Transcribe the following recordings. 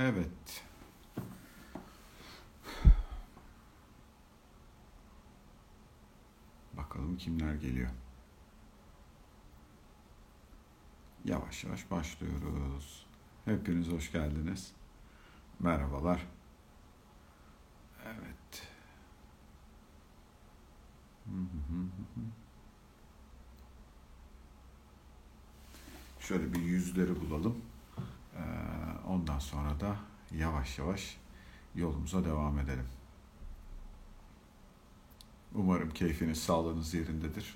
Evet. Bakalım kimler geliyor. Yavaş yavaş başlıyoruz. Hepiniz hoş geldiniz. Merhabalar. Evet. Şöyle bir yüzleri bulalım. Ee, ondan sonra da yavaş yavaş yolumuza devam edelim. Umarım keyfiniz, sağlığınız yerindedir.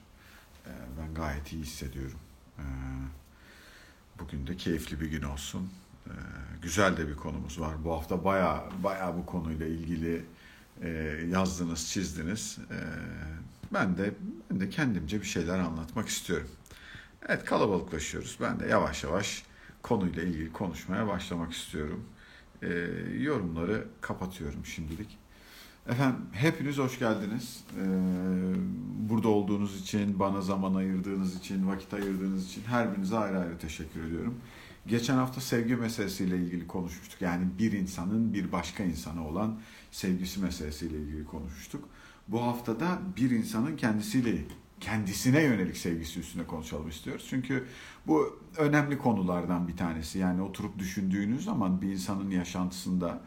Ee, ben gayet iyi hissediyorum. Ee, bugün de keyifli bir gün olsun. Güzel de bir konumuz var. Bu hafta baya baya bu konuyla ilgili e, yazdınız, çizdiniz. Ben de ben de kendimce bir şeyler anlatmak istiyorum. Evet kalabalıklaşıyoruz. Ben de yavaş yavaş konuyla ilgili konuşmaya başlamak istiyorum. E, yorumları kapatıyorum şimdilik. Efendim hepiniz hoş geldiniz. E, burada olduğunuz için, bana zaman ayırdığınız için, vakit ayırdığınız için her birinize ayrı ayrı teşekkür ediyorum. Geçen hafta sevgi meselesiyle ilgili konuşmuştuk. Yani bir insanın bir başka insana olan sevgisi meselesiyle ilgili konuşmuştuk. Bu haftada bir insanın kendisiyle kendisine yönelik sevgisi üstüne konuşalım istiyoruz. Çünkü bu önemli konulardan bir tanesi. Yani oturup düşündüğünüz zaman bir insanın yaşantısında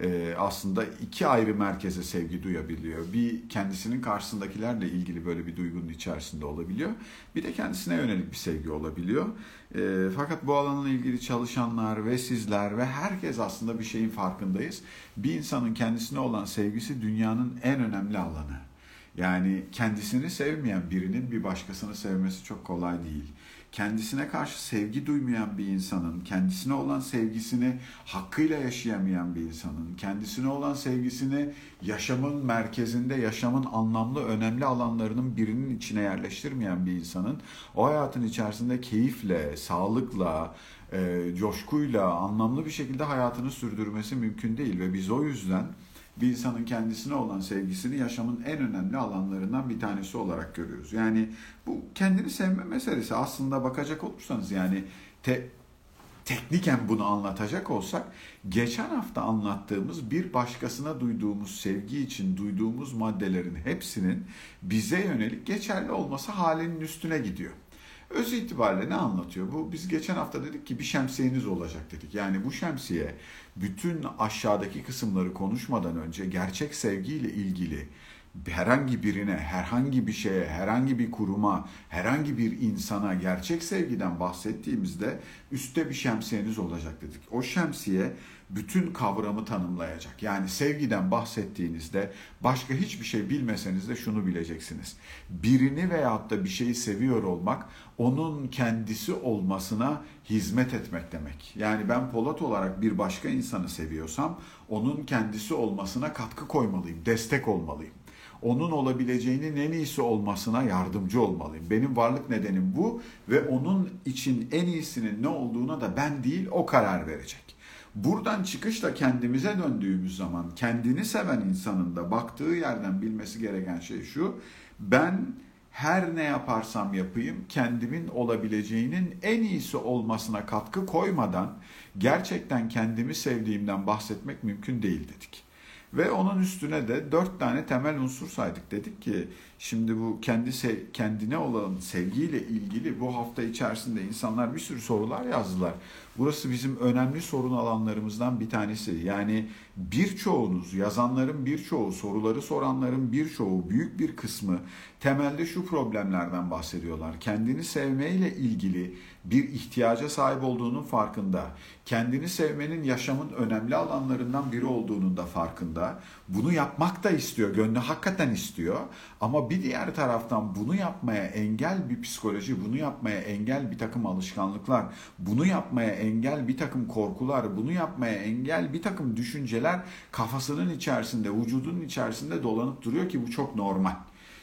e, aslında iki ayrı merkeze sevgi duyabiliyor. Bir kendisinin karşısındakilerle ilgili böyle bir duygunun içerisinde olabiliyor. Bir de kendisine yönelik bir sevgi olabiliyor. E, fakat bu alanla ilgili çalışanlar ve sizler ve herkes aslında bir şeyin farkındayız. Bir insanın kendisine olan sevgisi dünyanın en önemli alanı. Yani kendisini sevmeyen birinin bir başkasını sevmesi çok kolay değil. Kendisine karşı sevgi duymayan bir insanın, kendisine olan sevgisini hakkıyla yaşayamayan bir insanın, kendisine olan sevgisini yaşamın merkezinde, yaşamın anlamlı, önemli alanlarının birinin içine yerleştirmeyen bir insanın o hayatın içerisinde keyifle, sağlıkla, e, coşkuyla, anlamlı bir şekilde hayatını sürdürmesi mümkün değil ve biz o yüzden bir insanın kendisine olan sevgisini yaşamın en önemli alanlarından bir tanesi olarak görüyoruz. Yani bu kendini sevme meselesi aslında bakacak olursanız yani te, tekniken bunu anlatacak olsak geçen hafta anlattığımız bir başkasına duyduğumuz sevgi için duyduğumuz maddelerin hepsinin bize yönelik geçerli olması halinin üstüne gidiyor. Öz itibariyle ne anlatıyor? Bu biz geçen hafta dedik ki bir şemsiyeniz olacak dedik. Yani bu şemsiye bütün aşağıdaki kısımları konuşmadan önce gerçek sevgiyle ilgili herhangi birine, herhangi bir şeye, herhangi bir kuruma, herhangi bir insana gerçek sevgiden bahsettiğimizde üstte bir şemsiyeniz olacak dedik. O şemsiye bütün kavramı tanımlayacak. Yani sevgiden bahsettiğinizde başka hiçbir şey bilmeseniz de şunu bileceksiniz. Birini veyahut da bir şeyi seviyor olmak onun kendisi olmasına hizmet etmek demek. Yani ben Polat olarak bir başka insanı seviyorsam onun kendisi olmasına katkı koymalıyım, destek olmalıyım onun olabileceğinin en iyisi olmasına yardımcı olmalıyım. Benim varlık nedenim bu ve onun için en iyisinin ne olduğuna da ben değil o karar verecek. Buradan çıkışla kendimize döndüğümüz zaman kendini seven insanın da baktığı yerden bilmesi gereken şey şu. Ben her ne yaparsam yapayım kendimin olabileceğinin en iyisi olmasına katkı koymadan gerçekten kendimi sevdiğimden bahsetmek mümkün değil dedik. Ve onun üstüne de dört tane temel unsur saydık. Dedik ki şimdi bu kendi kendine olan sevgiyle ilgili bu hafta içerisinde insanlar bir sürü sorular yazdılar. Burası bizim önemli sorun alanlarımızdan bir tanesi. Yani birçoğunuz, yazanların birçoğu, soruları soranların birçoğu, büyük bir kısmı temelde şu problemlerden bahsediyorlar. Kendini sevmeyle ilgili bir ihtiyaca sahip olduğunun farkında. Kendini sevmenin yaşamın önemli alanlarından biri olduğunun da farkında. Bunu yapmak da istiyor, gönlü hakikaten istiyor. Ama bir diğer taraftan bunu yapmaya engel bir psikoloji, bunu yapmaya engel bir takım alışkanlıklar, bunu yapmaya engel bir takım korkular, bunu yapmaya engel bir takım düşünceler kafasının içerisinde, vücudunun içerisinde dolanıp duruyor ki bu çok normal.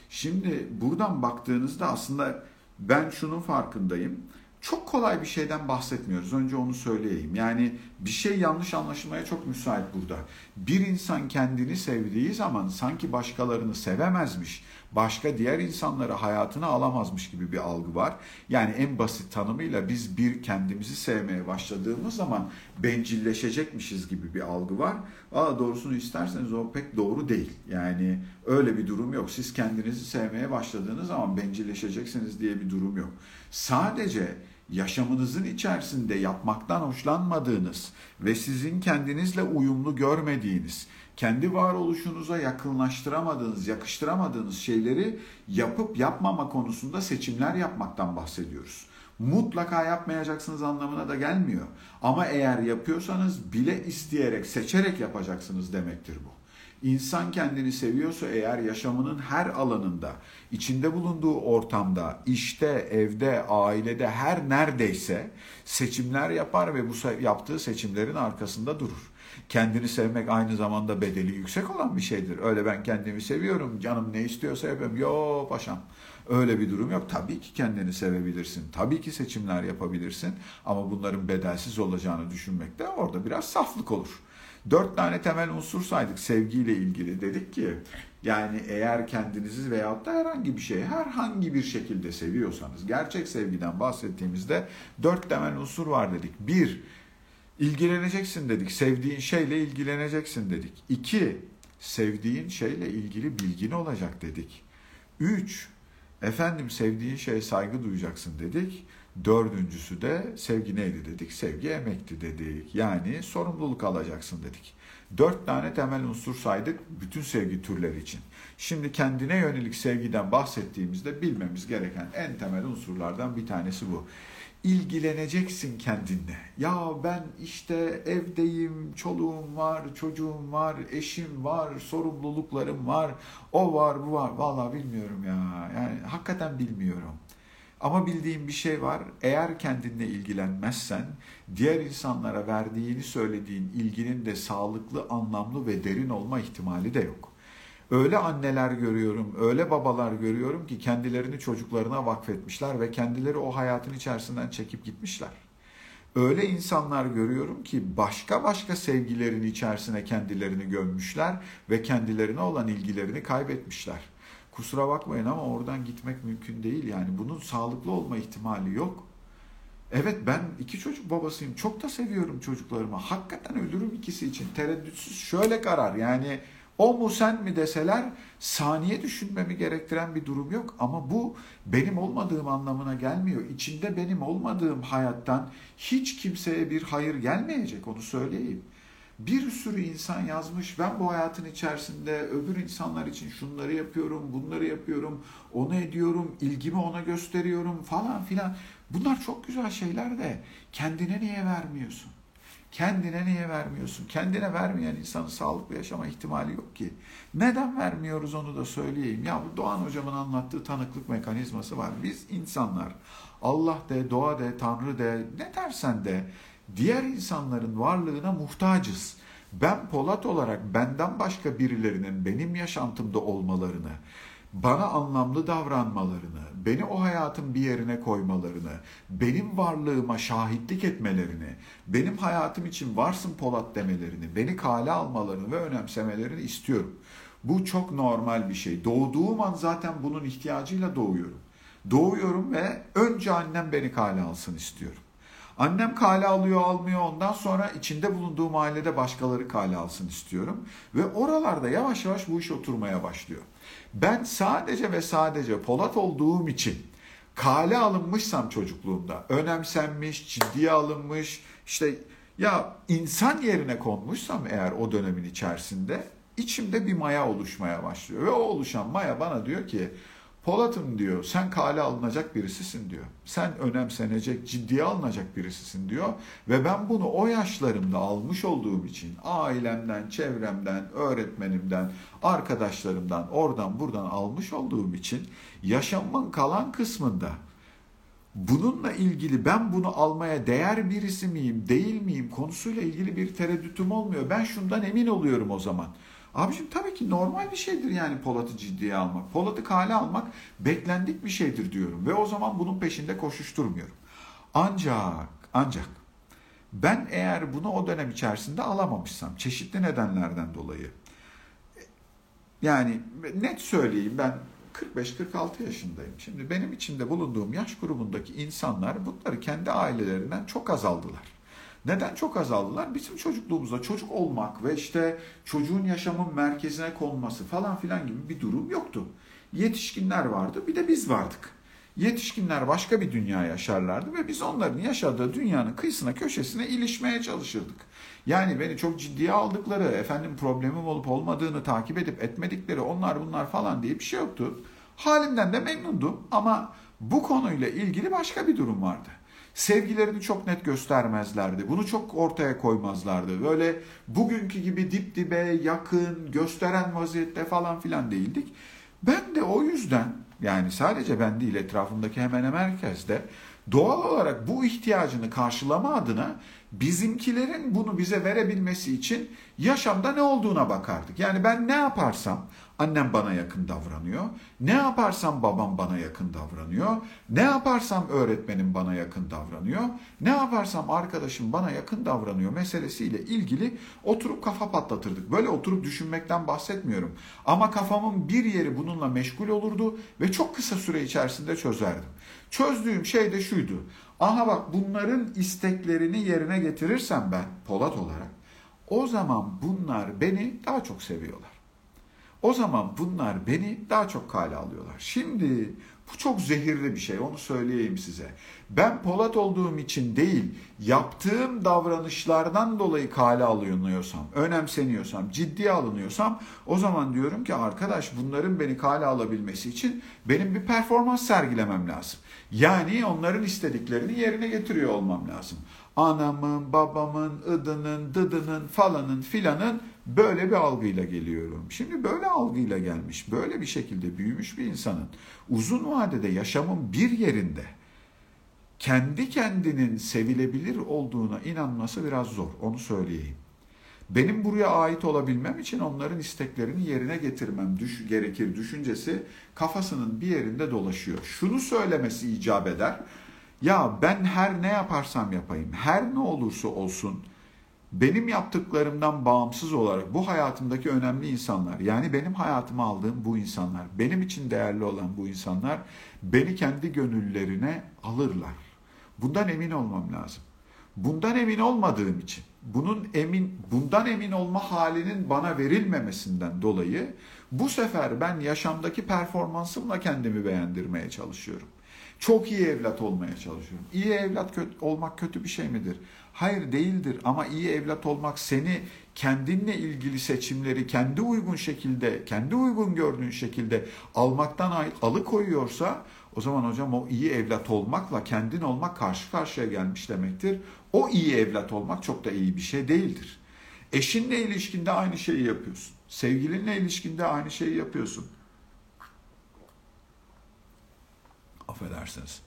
Şimdi buradan baktığınızda aslında ben şunun farkındayım. Çok kolay bir şeyden bahsetmiyoruz. Önce onu söyleyeyim. Yani bir şey yanlış anlaşılmaya çok müsait burada. Bir insan kendini sevdiği zaman sanki başkalarını sevemezmiş, başka diğer insanları hayatına alamazmış gibi bir algı var. Yani en basit tanımıyla biz bir kendimizi sevmeye başladığımız zaman bencilleşecekmişiz gibi bir algı var. Aa, doğrusunu isterseniz o pek doğru değil. Yani öyle bir durum yok. Siz kendinizi sevmeye başladığınız zaman bencilleşeceksiniz diye bir durum yok. Sadece yaşamınızın içerisinde yapmaktan hoşlanmadığınız ve sizin kendinizle uyumlu görmediğiniz, kendi varoluşunuza yakınlaştıramadığınız, yakıştıramadığınız şeyleri yapıp yapmama konusunda seçimler yapmaktan bahsediyoruz. Mutlaka yapmayacaksınız anlamına da gelmiyor. Ama eğer yapıyorsanız bile isteyerek, seçerek yapacaksınız demektir bu. İnsan kendini seviyorsa eğer yaşamının her alanında, içinde bulunduğu ortamda, işte, evde, ailede, her neredeyse seçimler yapar ve bu yaptığı seçimlerin arkasında durur. Kendini sevmek aynı zamanda bedeli yüksek olan bir şeydir. Öyle ben kendimi seviyorum, canım ne istiyorsa yapıyorum. Yo paşam. Öyle bir durum yok. Tabii ki kendini sevebilirsin. Tabii ki seçimler yapabilirsin. Ama bunların bedelsiz olacağını düşünmek de orada biraz saflık olur. Dört tane temel unsur saydık sevgiyle ilgili. Dedik ki yani eğer kendinizi veyahut da herhangi bir şeyi herhangi bir şekilde seviyorsanız gerçek sevgiden bahsettiğimizde dört temel unsur var dedik. Bir, ilgileneceksin dedik. Sevdiğin şeyle ilgileneceksin dedik. İki, sevdiğin şeyle ilgili bilgin olacak dedik. Üç, efendim sevdiğin şeye saygı duyacaksın dedik. Dördüncüsü de sevgi neydi dedik? Sevgi emekti dedik. Yani sorumluluk alacaksın dedik. Dört tane temel unsur saydık bütün sevgi türleri için. Şimdi kendine yönelik sevgiden bahsettiğimizde bilmemiz gereken en temel unsurlardan bir tanesi bu. İlgileneceksin kendinle. Ya ben işte evdeyim, çoluğum var, çocuğum var, eşim var, sorumluluklarım var, o var, bu var. Vallahi bilmiyorum ya. Yani hakikaten bilmiyorum. Ama bildiğim bir şey var. Eğer kendinle ilgilenmezsen diğer insanlara verdiğini söylediğin ilginin de sağlıklı, anlamlı ve derin olma ihtimali de yok. Öyle anneler görüyorum, öyle babalar görüyorum ki kendilerini çocuklarına vakfetmişler ve kendileri o hayatın içerisinden çekip gitmişler. Öyle insanlar görüyorum ki başka başka sevgilerin içerisine kendilerini gömmüşler ve kendilerine olan ilgilerini kaybetmişler. Kusura bakmayın ama oradan gitmek mümkün değil yani. Bunun sağlıklı olma ihtimali yok. Evet ben iki çocuk babasıyım. Çok da seviyorum çocuklarımı. Hakikaten ölürüm ikisi için. Tereddütsüz şöyle karar yani o mu sen mi deseler saniye düşünmemi gerektiren bir durum yok. Ama bu benim olmadığım anlamına gelmiyor. İçinde benim olmadığım hayattan hiç kimseye bir hayır gelmeyecek onu söyleyeyim bir sürü insan yazmış. Ben bu hayatın içerisinde öbür insanlar için şunları yapıyorum, bunları yapıyorum, onu ediyorum, ilgimi ona gösteriyorum falan filan. Bunlar çok güzel şeyler de kendine niye vermiyorsun? Kendine niye vermiyorsun? Kendine vermeyen insanın sağlıklı yaşama ihtimali yok ki. Neden vermiyoruz onu da söyleyeyim. Ya bu Doğan hocamın anlattığı tanıklık mekanizması var. Biz insanlar Allah de, doğa de, Tanrı de, ne dersen de diğer insanların varlığına muhtacız. Ben Polat olarak benden başka birilerinin benim yaşantımda olmalarını, bana anlamlı davranmalarını, beni o hayatın bir yerine koymalarını, benim varlığıma şahitlik etmelerini, benim hayatım için varsın Polat demelerini, beni kale almalarını ve önemsemelerini istiyorum. Bu çok normal bir şey. Doğduğum an zaten bunun ihtiyacıyla doğuyorum. Doğuyorum ve önce annem beni kale alsın istiyorum. Annem kale alıyor almıyor ondan sonra içinde bulunduğum ailede başkaları kale alsın istiyorum. Ve oralarda yavaş yavaş bu iş oturmaya başlıyor. Ben sadece ve sadece Polat olduğum için kale alınmışsam çocukluğumda, önemsenmiş, ciddiye alınmış, işte ya insan yerine konmuşsam eğer o dönemin içerisinde içimde bir maya oluşmaya başlıyor. Ve o oluşan maya bana diyor ki Polat'ım diyor sen kale alınacak birisisin diyor. Sen önemsenecek, ciddiye alınacak birisisin diyor. Ve ben bunu o yaşlarımda almış olduğum için ailemden, çevremden, öğretmenimden, arkadaşlarımdan, oradan buradan almış olduğum için yaşamın kalan kısmında bununla ilgili ben bunu almaya değer birisi miyim, değil miyim konusuyla ilgili bir tereddütüm olmuyor. Ben şundan emin oluyorum o zaman. Abiciğim tabii ki normal bir şeydir yani Polat'ı ciddiye almak. Polat'ı kale almak beklendik bir şeydir diyorum. Ve o zaman bunun peşinde koşuşturmuyorum. Ancak, ancak ben eğer bunu o dönem içerisinde alamamışsam çeşitli nedenlerden dolayı yani net söyleyeyim ben 45-46 yaşındayım. Şimdi benim içinde bulunduğum yaş grubundaki insanlar bunları kendi ailelerinden çok azaldılar. Neden çok azaldılar? Bizim çocukluğumuzda çocuk olmak ve işte çocuğun yaşamın merkezine konması falan filan gibi bir durum yoktu. Yetişkinler vardı bir de biz vardık. Yetişkinler başka bir dünya yaşarlardı ve biz onların yaşadığı dünyanın kıyısına köşesine ilişmeye çalışırdık. Yani beni çok ciddiye aldıkları, efendim problemim olup olmadığını takip edip etmedikleri onlar bunlar falan diye bir şey yoktu. Halimden de memnundum ama bu konuyla ilgili başka bir durum vardı. Sevgilerini çok net göstermezlerdi. Bunu çok ortaya koymazlardı. Böyle bugünkü gibi dip dibe, yakın, gösteren vaziyette falan filan değildik. Ben de o yüzden yani sadece ben değil etrafımdaki hemen hemen herkes de doğal olarak bu ihtiyacını karşılama adına bizimkilerin bunu bize verebilmesi için yaşamda ne olduğuna bakardık. Yani ben ne yaparsam annem bana yakın davranıyor. Ne yaparsam babam bana yakın davranıyor. Ne yaparsam öğretmenim bana yakın davranıyor. Ne yaparsam arkadaşım bana yakın davranıyor meselesiyle ilgili oturup kafa patlatırdık. Böyle oturup düşünmekten bahsetmiyorum. Ama kafamın bir yeri bununla meşgul olurdu ve çok kısa süre içerisinde çözerdim. Çözdüğüm şey de şuydu. Aha bak bunların isteklerini yerine getirirsem ben Polat olarak o zaman bunlar beni daha çok seviyorlar. O zaman bunlar beni daha çok kale alıyorlar. Şimdi bu çok zehirli bir şey onu söyleyeyim size. Ben Polat olduğum için değil yaptığım davranışlardan dolayı kale alınıyorsam, önemseniyorsam, ciddiye alınıyorsam o zaman diyorum ki arkadaş bunların beni kale alabilmesi için benim bir performans sergilemem lazım. Yani onların istediklerini yerine getiriyor olmam lazım. Anamın, babamın, ıdının, dıdının, falanın, filanın böyle bir algıyla geliyorum. Şimdi böyle algıyla gelmiş, böyle bir şekilde büyümüş bir insanın uzun vadede yaşamın bir yerinde kendi kendinin sevilebilir olduğuna inanması biraz zor. Onu söyleyeyim. Benim buraya ait olabilmem için onların isteklerini yerine getirmem düş gerekir düşüncesi kafasının bir yerinde dolaşıyor. Şunu söylemesi icap eder. Ya ben her ne yaparsam yapayım, her ne olursa olsun benim yaptıklarımdan bağımsız olarak bu hayatımdaki önemli insanlar, yani benim hayatıma aldığım bu insanlar, benim için değerli olan bu insanlar beni kendi gönüllerine alırlar. Bundan emin olmam lazım. Bundan emin olmadığım için, bunun emin bundan emin olma halinin bana verilmemesinden dolayı bu sefer ben yaşamdaki performansımla kendimi beğendirmeye çalışıyorum. Çok iyi evlat olmaya çalışıyorum. İyi evlat kötü, olmak kötü bir şey midir? Hayır değildir ama iyi evlat olmak seni kendinle ilgili seçimleri kendi uygun şekilde, kendi uygun gördüğün şekilde almaktan alıkoyuyorsa o zaman hocam o iyi evlat olmakla kendin olmak karşı karşıya gelmiş demektir. O iyi evlat olmak çok da iyi bir şey değildir. Eşinle ilişkinde aynı şeyi yapıyorsun. Sevgilinle ilişkinde aynı şeyi yapıyorsun. Affedersiniz.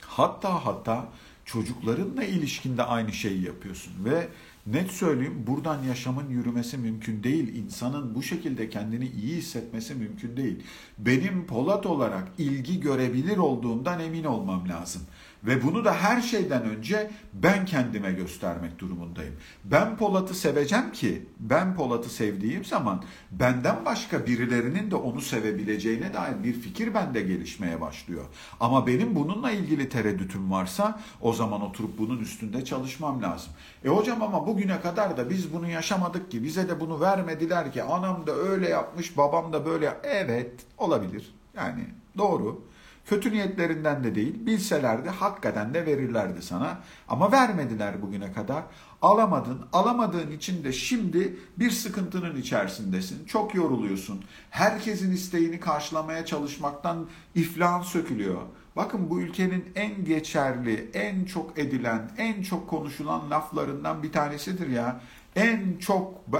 Hatta hatta çocuklarınla ilişkinde aynı şeyi yapıyorsun ve net söyleyeyim buradan yaşamın yürümesi mümkün değil. İnsanın bu şekilde kendini iyi hissetmesi mümkün değil. Benim Polat olarak ilgi görebilir olduğundan emin olmam lazım. Ve bunu da her şeyden önce ben kendime göstermek durumundayım. Ben Polat'ı seveceğim ki ben Polat'ı sevdiğim zaman benden başka birilerinin de onu sevebileceğine dair bir fikir bende gelişmeye başlıyor. Ama benim bununla ilgili tereddütüm varsa o zaman oturup bunun üstünde çalışmam lazım. E hocam ama bugüne kadar da biz bunu yaşamadık ki bize de bunu vermediler ki anam da öyle yapmış babam da böyle evet olabilir yani doğru. Kötü niyetlerinden de değil, bilselerdi hakikaten de verirlerdi sana. Ama vermediler bugüne kadar. Alamadın, alamadığın için de şimdi bir sıkıntının içerisindesin. Çok yoruluyorsun. Herkesin isteğini karşılamaya çalışmaktan iflahın sökülüyor. Bakın bu ülkenin en geçerli, en çok edilen, en çok konuşulan laflarından bir tanesidir ya en çok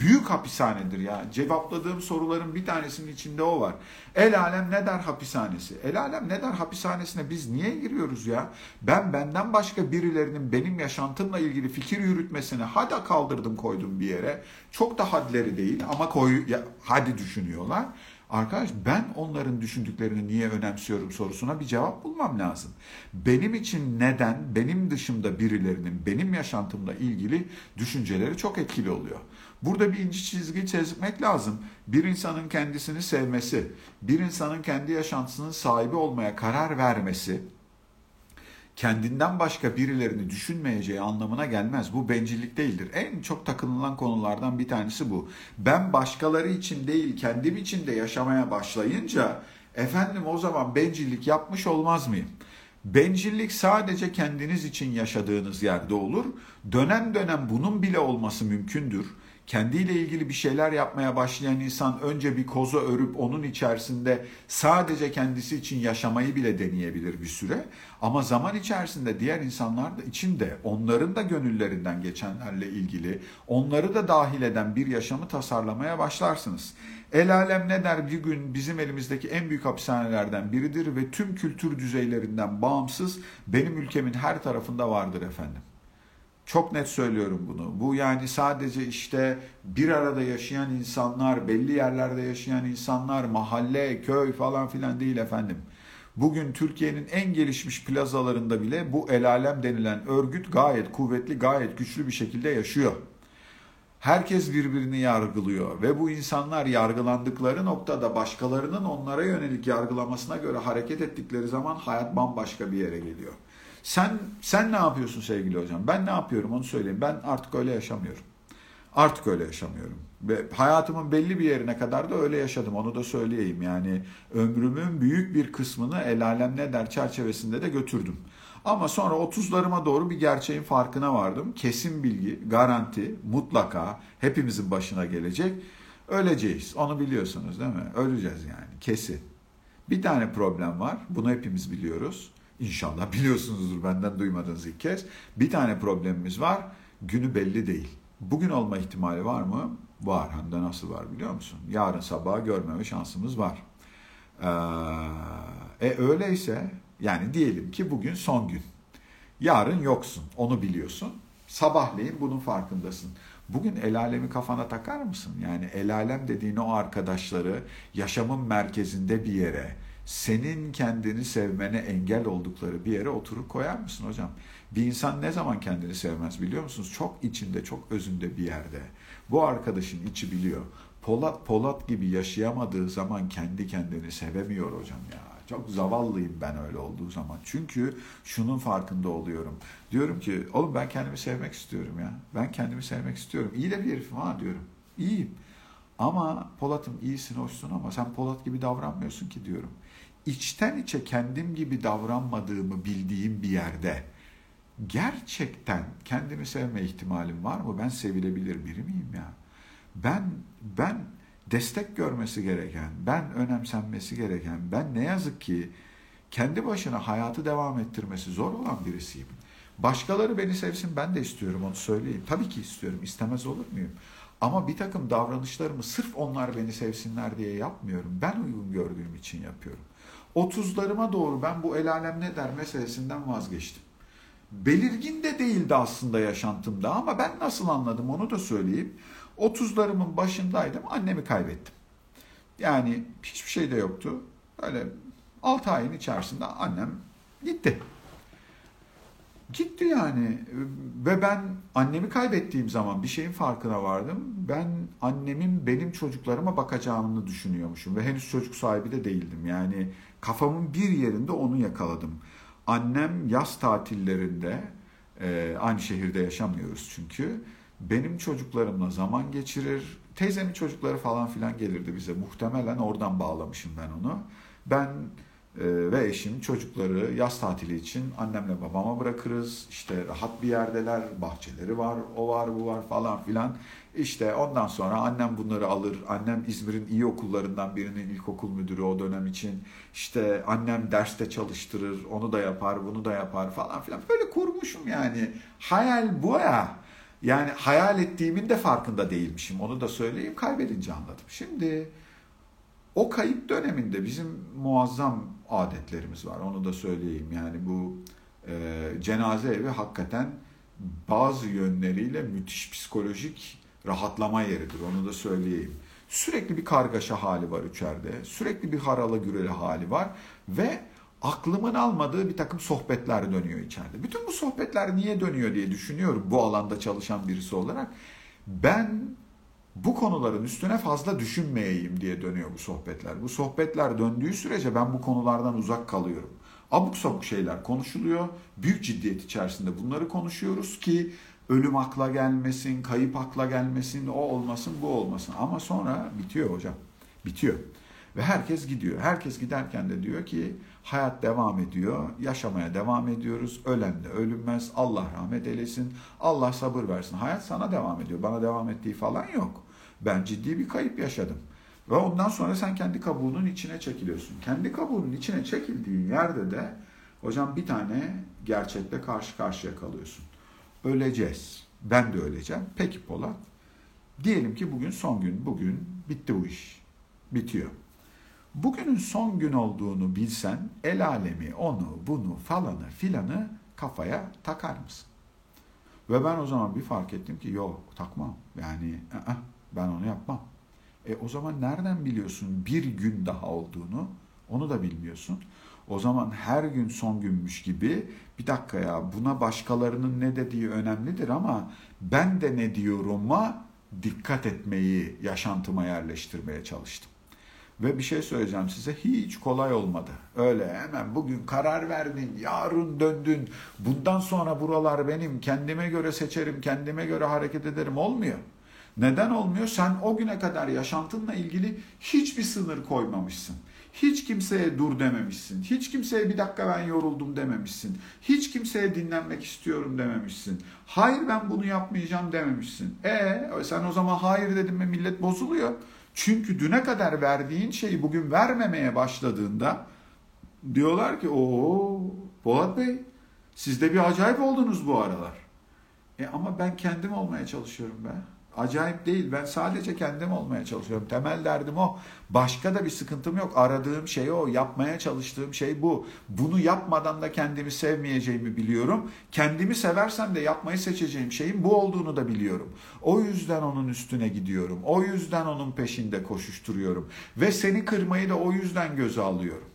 büyük hapishanedir ya. Cevapladığım soruların bir tanesinin içinde o var. El alem ne der hapishanesi? El alem ne der hapishanesine biz niye giriyoruz ya? Ben benden başka birilerinin benim yaşantımla ilgili fikir yürütmesine hadi kaldırdım koydum bir yere. Çok da hadleri değil ama koy, hadi düşünüyorlar. Arkadaş ben onların düşündüklerini niye önemsiyorum sorusuna bir cevap bulmam lazım. Benim için neden benim dışımda birilerinin benim yaşantımla ilgili düşünceleri çok etkili oluyor. Burada bir ince çizgi çizmek lazım. Bir insanın kendisini sevmesi, bir insanın kendi yaşantısının sahibi olmaya karar vermesi, kendinden başka birilerini düşünmeyeceği anlamına gelmez. Bu bencillik değildir. En çok takınılan konulardan bir tanesi bu. Ben başkaları için değil kendim için de yaşamaya başlayınca efendim o zaman bencillik yapmış olmaz mıyım? Bencillik sadece kendiniz için yaşadığınız yerde olur. Dönem dönem bunun bile olması mümkündür kendiyle ilgili bir şeyler yapmaya başlayan insan önce bir koza örüp onun içerisinde sadece kendisi için yaşamayı bile deneyebilir bir süre. Ama zaman içerisinde diğer insanlar da içinde onların da gönüllerinden geçenlerle ilgili onları da dahil eden bir yaşamı tasarlamaya başlarsınız. El alem ne der bir gün bizim elimizdeki en büyük hapishanelerden biridir ve tüm kültür düzeylerinden bağımsız benim ülkemin her tarafında vardır efendim. Çok net söylüyorum bunu. Bu yani sadece işte bir arada yaşayan insanlar, belli yerlerde yaşayan insanlar, mahalle, köy falan filan değil efendim. Bugün Türkiye'nin en gelişmiş plazalarında bile bu el alem denilen örgüt gayet kuvvetli, gayet güçlü bir şekilde yaşıyor. Herkes birbirini yargılıyor ve bu insanlar yargılandıkları noktada başkalarının onlara yönelik yargılamasına göre hareket ettikleri zaman hayat bambaşka bir yere geliyor. Sen sen ne yapıyorsun sevgili hocam? Ben ne yapıyorum onu söyleyeyim. Ben artık öyle yaşamıyorum. Artık öyle yaşamıyorum. Ve hayatımın belli bir yerine kadar da öyle yaşadım. Onu da söyleyeyim. Yani ömrümün büyük bir kısmını el alem ne der çerçevesinde de götürdüm. Ama sonra 30'larıma doğru bir gerçeğin farkına vardım. Kesin bilgi, garanti, mutlaka hepimizin başına gelecek. Öleceğiz. Onu biliyorsunuz değil mi? Öleceğiz yani. Kesin. Bir tane problem var. Bunu hepimiz biliyoruz. İnşallah biliyorsunuzdur benden duymadığınız ilk kez. Bir tane problemimiz var. Günü belli değil. Bugün olma ihtimali var mı? Var. Hem de nasıl var biliyor musun? Yarın sabah görmeme şansımız var. Ee, e öyleyse yani diyelim ki bugün son gün. Yarın yoksun. Onu biliyorsun. Sabahleyin bunun farkındasın. Bugün el alemi kafana takar mısın? Yani el alem dediğin o arkadaşları yaşamın merkezinde bir yere, senin kendini sevmene engel oldukları bir yere oturup koyar mısın hocam? Bir insan ne zaman kendini sevmez biliyor musunuz? Çok içinde, çok özünde bir yerde. Bu arkadaşın içi biliyor. Polat Polat gibi yaşayamadığı zaman kendi kendini sevemiyor hocam ya. Çok zavallıyım ben öyle olduğu zaman. Çünkü şunun farkında oluyorum. Diyorum ki oğlum ben kendimi sevmek istiyorum ya. Ben kendimi sevmek istiyorum. İyi de bir herifim ha diyorum. İyiyim. Ama Polat'ım iyisin, hoşsun ama sen Polat gibi davranmıyorsun ki diyorum içten içe kendim gibi davranmadığımı bildiğim bir yerde gerçekten kendimi sevme ihtimalim var mı? Ben sevilebilir biri miyim ya? Ben ben destek görmesi gereken, ben önemsenmesi gereken, ben ne yazık ki kendi başına hayatı devam ettirmesi zor olan birisiyim. Başkaları beni sevsin ben de istiyorum onu söyleyeyim. Tabii ki istiyorum. istemez olur muyum? Ama bir takım davranışlarımı sırf onlar beni sevsinler diye yapmıyorum. Ben uygun gördüğüm için yapıyorum. 30'larıma doğru ben bu el alem ne der meselesinden vazgeçtim. Belirgin de değildi aslında yaşantımda ama ben nasıl anladım onu da söyleyeyim. 30'larımın başındaydım annemi kaybettim. Yani hiçbir şey de yoktu. Öyle 6 ayın içerisinde annem gitti. Gitti yani ve ben annemi kaybettiğim zaman bir şeyin farkına vardım. Ben annemin benim çocuklarıma bakacağını düşünüyormuşum ve henüz çocuk sahibi de değildim. Yani kafamın bir yerinde onu yakaladım. Annem yaz tatillerinde e, aynı şehirde yaşamıyoruz çünkü. Benim çocuklarımla zaman geçirir. Teyzemin çocukları falan filan gelirdi bize. Muhtemelen oradan bağlamışım ben onu. Ben ve eşim çocukları yaz tatili için annemle babama bırakırız. İşte rahat bir yerdeler, bahçeleri var, o var, bu var falan filan. İşte ondan sonra annem bunları alır. Annem İzmir'in iyi okullarından birinin ilkokul müdürü o dönem için. İşte annem derste çalıştırır, onu da yapar, bunu da yapar falan filan. Böyle kurmuşum yani. Hayal bu ya. Yani hayal ettiğimin de farkında değilmişim. Onu da söyleyeyim kaybedince anladım. Şimdi o kayıp döneminde bizim muazzam adetlerimiz var. Onu da söyleyeyim. Yani bu e, cenaze evi hakikaten bazı yönleriyle müthiş psikolojik rahatlama yeridir. Onu da söyleyeyim. Sürekli bir kargaşa hali var içeride. Sürekli bir haralı güreli hali var. Ve aklımın almadığı bir takım sohbetler dönüyor içeride. Bütün bu sohbetler niye dönüyor diye düşünüyorum bu alanda çalışan birisi olarak. Ben bu konuların üstüne fazla düşünmeyeyim diye dönüyor bu sohbetler. Bu sohbetler döndüğü sürece ben bu konulardan uzak kalıyorum. Abuk sabuk şeyler konuşuluyor. Büyük ciddiyet içerisinde bunları konuşuyoruz ki ölüm akla gelmesin, kayıp akla gelmesin, o olmasın, bu olmasın. Ama sonra bitiyor hocam. Bitiyor. Ve herkes gidiyor. Herkes giderken de diyor ki hayat devam ediyor. Yaşamaya devam ediyoruz. Ölen de ölünmez. Allah rahmet eylesin. Allah sabır versin. Hayat sana devam ediyor. Bana devam ettiği falan yok. Ben ciddi bir kayıp yaşadım. Ve ondan sonra sen kendi kabuğunun içine çekiliyorsun. Kendi kabuğunun içine çekildiğin yerde de hocam bir tane gerçekle karşı karşıya kalıyorsun. Öleceğiz. Ben de öleceğim. Peki Polat. Diyelim ki bugün son gün. Bugün bitti bu iş. Bitiyor. Bugünün son gün olduğunu bilsen el alemi onu bunu falanı filanı kafaya takar mısın? Ve ben o zaman bir fark ettim ki yok takmam. Yani ı-ı, ben onu yapmam. E o zaman nereden biliyorsun bir gün daha olduğunu? Onu da bilmiyorsun. O zaman her gün son günmüş gibi bir dakika ya buna başkalarının ne dediği önemlidir ama ben de ne diyorum'a dikkat etmeyi yaşantıma yerleştirmeye çalıştım. Ve bir şey söyleyeceğim size hiç kolay olmadı. Öyle hemen bugün karar verdin, yarın döndün. Bundan sonra buralar benim, kendime göre seçerim, kendime göre hareket ederim olmuyor. Neden olmuyor? Sen o güne kadar yaşantınla ilgili hiçbir sınır koymamışsın. Hiç kimseye dur dememişsin. Hiç kimseye bir dakika ben yoruldum dememişsin. Hiç kimseye dinlenmek istiyorum dememişsin. Hayır ben bunu yapmayacağım dememişsin. E sen o zaman hayır dedin mi millet bozuluyor. Çünkü düne kadar verdiğin şeyi bugün vermemeye başladığında diyorlar ki o Polat Bey siz de bir acayip oldunuz bu aralar. E ama ben kendim olmaya çalışıyorum be. Acayip değil. Ben sadece kendim olmaya çalışıyorum. Temel derdim o. Başka da bir sıkıntım yok. Aradığım şey o. Yapmaya çalıştığım şey bu. Bunu yapmadan da kendimi sevmeyeceğimi biliyorum. Kendimi seversem de yapmayı seçeceğim şeyin bu olduğunu da biliyorum. O yüzden onun üstüne gidiyorum. O yüzden onun peşinde koşuşturuyorum. Ve seni kırmayı da o yüzden göze alıyorum.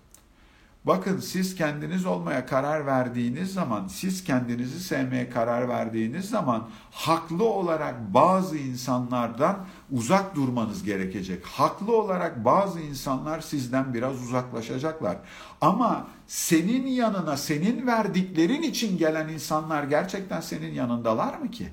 Bakın siz kendiniz olmaya karar verdiğiniz zaman, siz kendinizi sevmeye karar verdiğiniz zaman haklı olarak bazı insanlardan uzak durmanız gerekecek. Haklı olarak bazı insanlar sizden biraz uzaklaşacaklar. Ama senin yanına senin verdiklerin için gelen insanlar gerçekten senin yanındalar mı ki?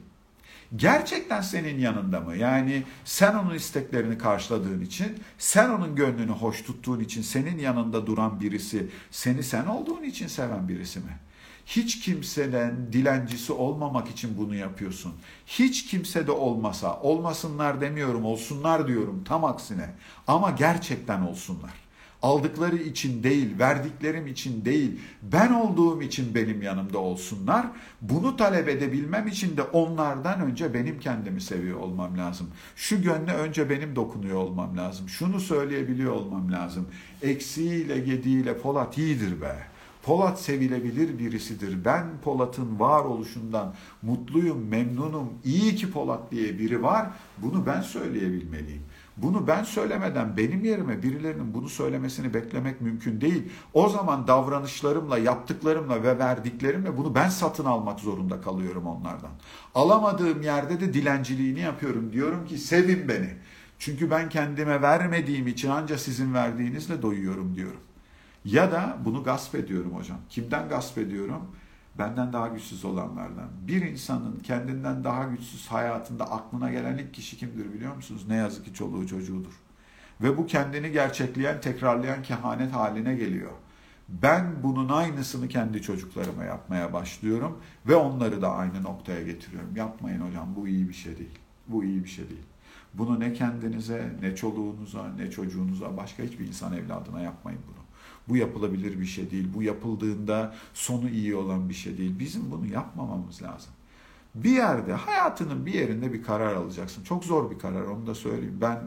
Gerçekten senin yanında mı? Yani sen onun isteklerini karşıladığın için, sen onun gönlünü hoş tuttuğun için senin yanında duran birisi, seni sen olduğun için seven birisi mi? Hiç kimseden dilencisi olmamak için bunu yapıyorsun. Hiç kimse de olmasa, olmasınlar demiyorum, olsunlar diyorum tam aksine. Ama gerçekten olsunlar aldıkları için değil, verdiklerim için değil, ben olduğum için benim yanımda olsunlar. Bunu talep edebilmem için de onlardan önce benim kendimi seviyor olmam lazım. Şu gönle önce benim dokunuyor olmam lazım. Şunu söyleyebiliyor olmam lazım. Eksiğiyle gediğiyle Polat iyidir be. Polat sevilebilir birisidir. Ben Polat'ın varoluşundan mutluyum, memnunum. İyi ki Polat diye biri var. Bunu ben söyleyebilmeliyim. Bunu ben söylemeden benim yerime birilerinin bunu söylemesini beklemek mümkün değil. O zaman davranışlarımla, yaptıklarımla ve verdiklerimle bunu ben satın almak zorunda kalıyorum onlardan. Alamadığım yerde de dilenciliğini yapıyorum. Diyorum ki sevin beni. Çünkü ben kendime vermediğim için ancak sizin verdiğinizle doyuyorum diyorum. Ya da bunu gasp ediyorum hocam. Kimden gasp ediyorum? Benden daha güçsüz olanlardan. Bir insanın kendinden daha güçsüz hayatında aklına gelen ilk kişi kimdir biliyor musunuz? Ne yazık ki çoluğu çocuğudur. Ve bu kendini gerçekleyen, tekrarlayan kehanet haline geliyor. Ben bunun aynısını kendi çocuklarıma yapmaya başlıyorum ve onları da aynı noktaya getiriyorum. Yapmayın hocam bu iyi bir şey değil. Bu iyi bir şey değil. Bunu ne kendinize, ne çoluğunuza, ne çocuğunuza, başka hiçbir insan evladına yapmayın bunu. Bu yapılabilir bir şey değil. Bu yapıldığında sonu iyi olan bir şey değil. Bizim bunu yapmamamız lazım. Bir yerde hayatının bir yerinde bir karar alacaksın. Çok zor bir karar onu da söyleyeyim. Ben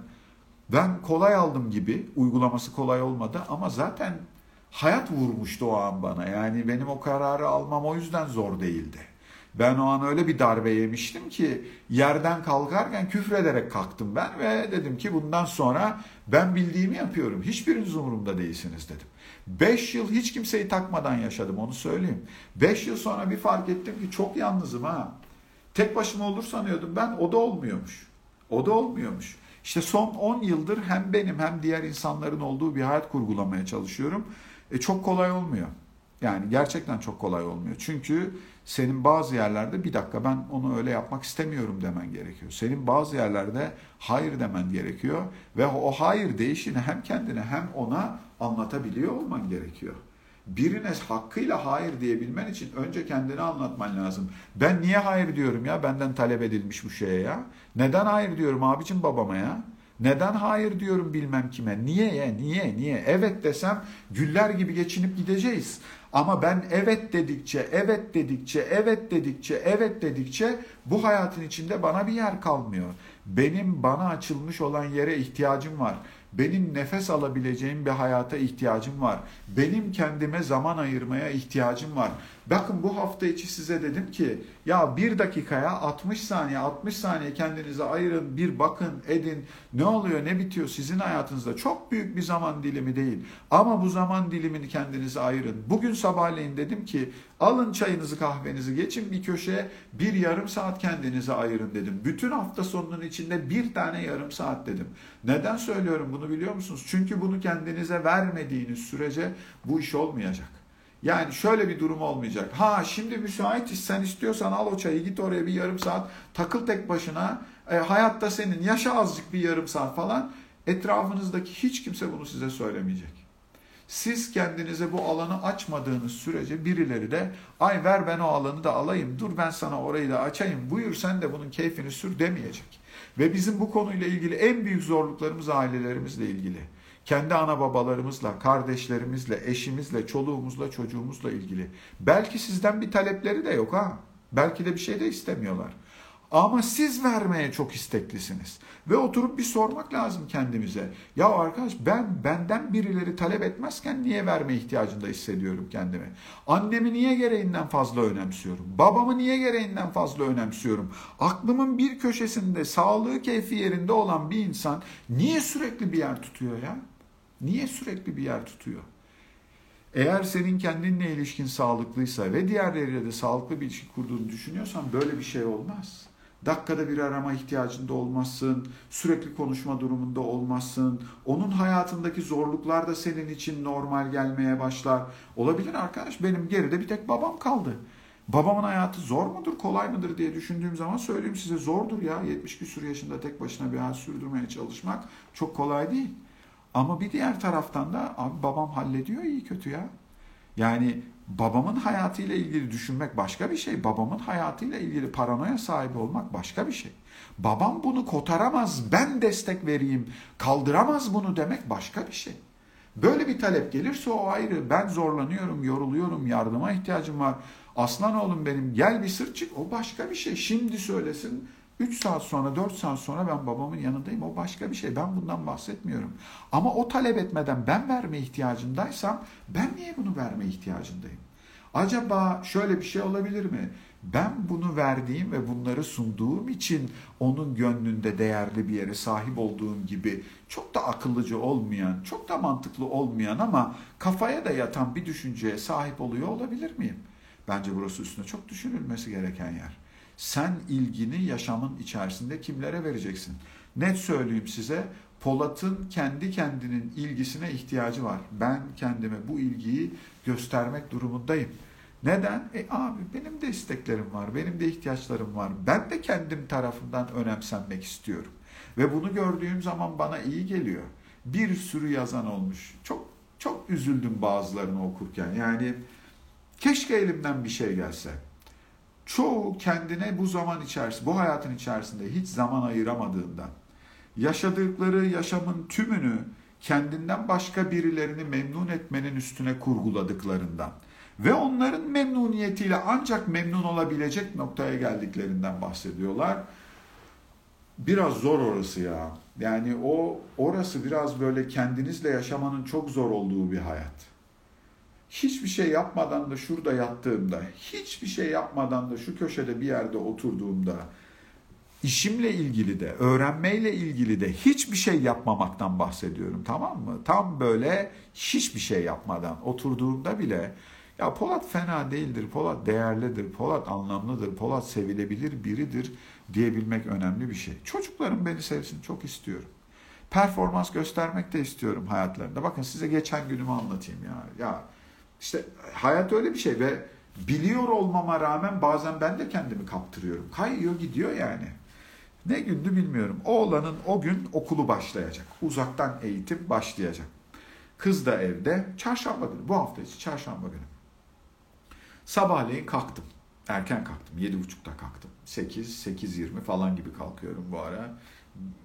ben kolay aldım gibi uygulaması kolay olmadı ama zaten hayat vurmuştu o an bana. Yani benim o kararı almam o yüzden zor değildi. Ben o an öyle bir darbe yemiştim ki yerden kalkarken küfrederek kalktım ben ve dedim ki bundan sonra ben bildiğimi yapıyorum. Hiçbiriniz umurumda değilsiniz dedim. 5 yıl hiç kimseyi takmadan yaşadım onu söyleyeyim. 5 yıl sonra bir fark ettim ki çok yalnızım ha. Tek başıma olur sanıyordum ben o da olmuyormuş. O da olmuyormuş. İşte son 10 yıldır hem benim hem diğer insanların olduğu bir hayat kurgulamaya çalışıyorum. E çok kolay olmuyor. Yani gerçekten çok kolay olmuyor. Çünkü senin bazı yerlerde bir dakika ben onu öyle yapmak istemiyorum demen gerekiyor. Senin bazı yerlerde hayır demen gerekiyor ve o hayır değişini hem kendine hem ona anlatabiliyor olman gerekiyor. Birine hakkıyla hayır diyebilmen için önce kendini anlatman lazım. Ben niye hayır diyorum ya benden talep edilmiş bu şeye ya? Neden hayır diyorum abicim babama ya? Neden hayır diyorum bilmem kime? Niye ya? Niye? Niye? Evet desem güller gibi geçinip gideceğiz. Ama ben evet dedikçe, evet dedikçe, evet dedikçe, evet dedikçe bu hayatın içinde bana bir yer kalmıyor. Benim bana açılmış olan yere ihtiyacım var. Benim nefes alabileceğim bir hayata ihtiyacım var. Benim kendime zaman ayırmaya ihtiyacım var. Bakın bu hafta içi size dedim ki ya bir dakikaya 60 saniye 60 saniye kendinize ayırın bir bakın edin ne oluyor ne bitiyor sizin hayatınızda çok büyük bir zaman dilimi değil ama bu zaman dilimini kendinize ayırın. Bugün sabahleyin dedim ki alın çayınızı kahvenizi geçin bir köşeye bir yarım saat kendinize ayırın dedim. Bütün hafta sonunun içinde bir tane yarım saat dedim. Neden söylüyorum bunu biliyor musunuz? Çünkü bunu kendinize vermediğiniz sürece bu iş olmayacak. Yani şöyle bir durum olmayacak. Ha şimdi müsaitiz sen istiyorsan al o çayı git oraya bir yarım saat takıl tek başına. E, hayatta senin yaşa azıcık bir yarım saat falan. Etrafınızdaki hiç kimse bunu size söylemeyecek. Siz kendinize bu alanı açmadığınız sürece birileri de ay ver ben o alanı da alayım dur ben sana orayı da açayım buyur sen de bunun keyfini sür demeyecek. Ve bizim bu konuyla ilgili en büyük zorluklarımız ailelerimizle ilgili kendi ana babalarımızla, kardeşlerimizle, eşimizle, çoluğumuzla, çocuğumuzla ilgili. Belki sizden bir talepleri de yok ha. Belki de bir şey de istemiyorlar. Ama siz vermeye çok isteklisiniz. Ve oturup bir sormak lazım kendimize. Ya arkadaş ben benden birileri talep etmezken niye verme ihtiyacında hissediyorum kendimi? Annemi niye gereğinden fazla önemsiyorum? Babamı niye gereğinden fazla önemsiyorum? Aklımın bir köşesinde sağlığı keyfi yerinde olan bir insan niye sürekli bir yer tutuyor ya? Niye sürekli bir yer tutuyor? Eğer senin kendinle ilişkin sağlıklıysa ve diğerleriyle de sağlıklı bir ilişki kurduğunu düşünüyorsan böyle bir şey olmaz. Dakikada bir arama ihtiyacında olmazsın, sürekli konuşma durumunda olmazsın. Onun hayatındaki zorluklar da senin için normal gelmeye başlar. Olabilir arkadaş, benim geride bir tek babam kaldı. Babamın hayatı zor mudur, kolay mıdır diye düşündüğüm zaman söyleyeyim size zordur ya. 70 küsur yaşında tek başına bir hayat sürdürmeye çalışmak çok kolay değil. Ama bir diğer taraftan da abi babam hallediyor iyi kötü ya. Yani babamın hayatıyla ilgili düşünmek başka bir şey. Babamın hayatıyla ilgili paranoya sahibi olmak başka bir şey. Babam bunu kotaramaz, ben destek vereyim, kaldıramaz bunu demek başka bir şey. Böyle bir talep gelirse o ayrı. Ben zorlanıyorum, yoruluyorum, yardıma ihtiyacım var. Aslan oğlum benim gel bir sırt çık o başka bir şey. Şimdi söylesin 3 saat sonra 4 saat sonra ben babamın yanındayım. O başka bir şey. Ben bundan bahsetmiyorum. Ama o talep etmeden ben verme ihtiyacındaysam ben niye bunu verme ihtiyacındayım? Acaba şöyle bir şey olabilir mi? Ben bunu verdiğim ve bunları sunduğum için onun gönlünde değerli bir yere sahip olduğum gibi çok da akıllıca olmayan, çok da mantıklı olmayan ama kafaya da yatan bir düşünceye sahip oluyor olabilir miyim? Bence burası üstüne çok düşünülmesi gereken yer. Sen ilgini yaşamın içerisinde kimlere vereceksin? Net söyleyeyim size Polat'ın kendi kendinin ilgisine ihtiyacı var. Ben kendime bu ilgiyi göstermek durumundayım. Neden? E abi benim de isteklerim var, benim de ihtiyaçlarım var. Ben de kendim tarafından önemsenmek istiyorum. Ve bunu gördüğüm zaman bana iyi geliyor. Bir sürü yazan olmuş. Çok çok üzüldüm bazılarını okurken. Yani keşke elimden bir şey gelse çoğu kendine bu zaman içerisinde, bu hayatın içerisinde hiç zaman ayıramadığından, yaşadıkları yaşamın tümünü kendinden başka birilerini memnun etmenin üstüne kurguladıklarından ve onların memnuniyetiyle ancak memnun olabilecek noktaya geldiklerinden bahsediyorlar. Biraz zor orası ya. Yani o orası biraz böyle kendinizle yaşamanın çok zor olduğu bir hayat. Hiçbir şey yapmadan da şurada yattığımda, hiçbir şey yapmadan da şu köşede bir yerde oturduğumda, işimle ilgili de, öğrenmeyle ilgili de hiçbir şey yapmamaktan bahsediyorum tamam mı? Tam böyle hiçbir şey yapmadan oturduğumda bile ya Polat fena değildir, Polat değerlidir, Polat anlamlıdır, Polat sevilebilir biridir diyebilmek önemli bir şey. Çocuklarım beni sevsin çok istiyorum. Performans göstermek de istiyorum hayatlarında. Bakın size geçen günümü anlatayım ya. Ya işte hayat öyle bir şey ve biliyor olmama rağmen bazen ben de kendimi kaptırıyorum. Kayıyor gidiyor yani. Ne gündü bilmiyorum. Oğlanın o gün okulu başlayacak. Uzaktan eğitim başlayacak. Kız da evde. Çarşamba günü. Bu hafta içi çarşamba günü. Sabahleyin kalktım. Erken kalktım. Yedi buçukta kalktım. Sekiz, sekiz yirmi falan gibi kalkıyorum bu ara.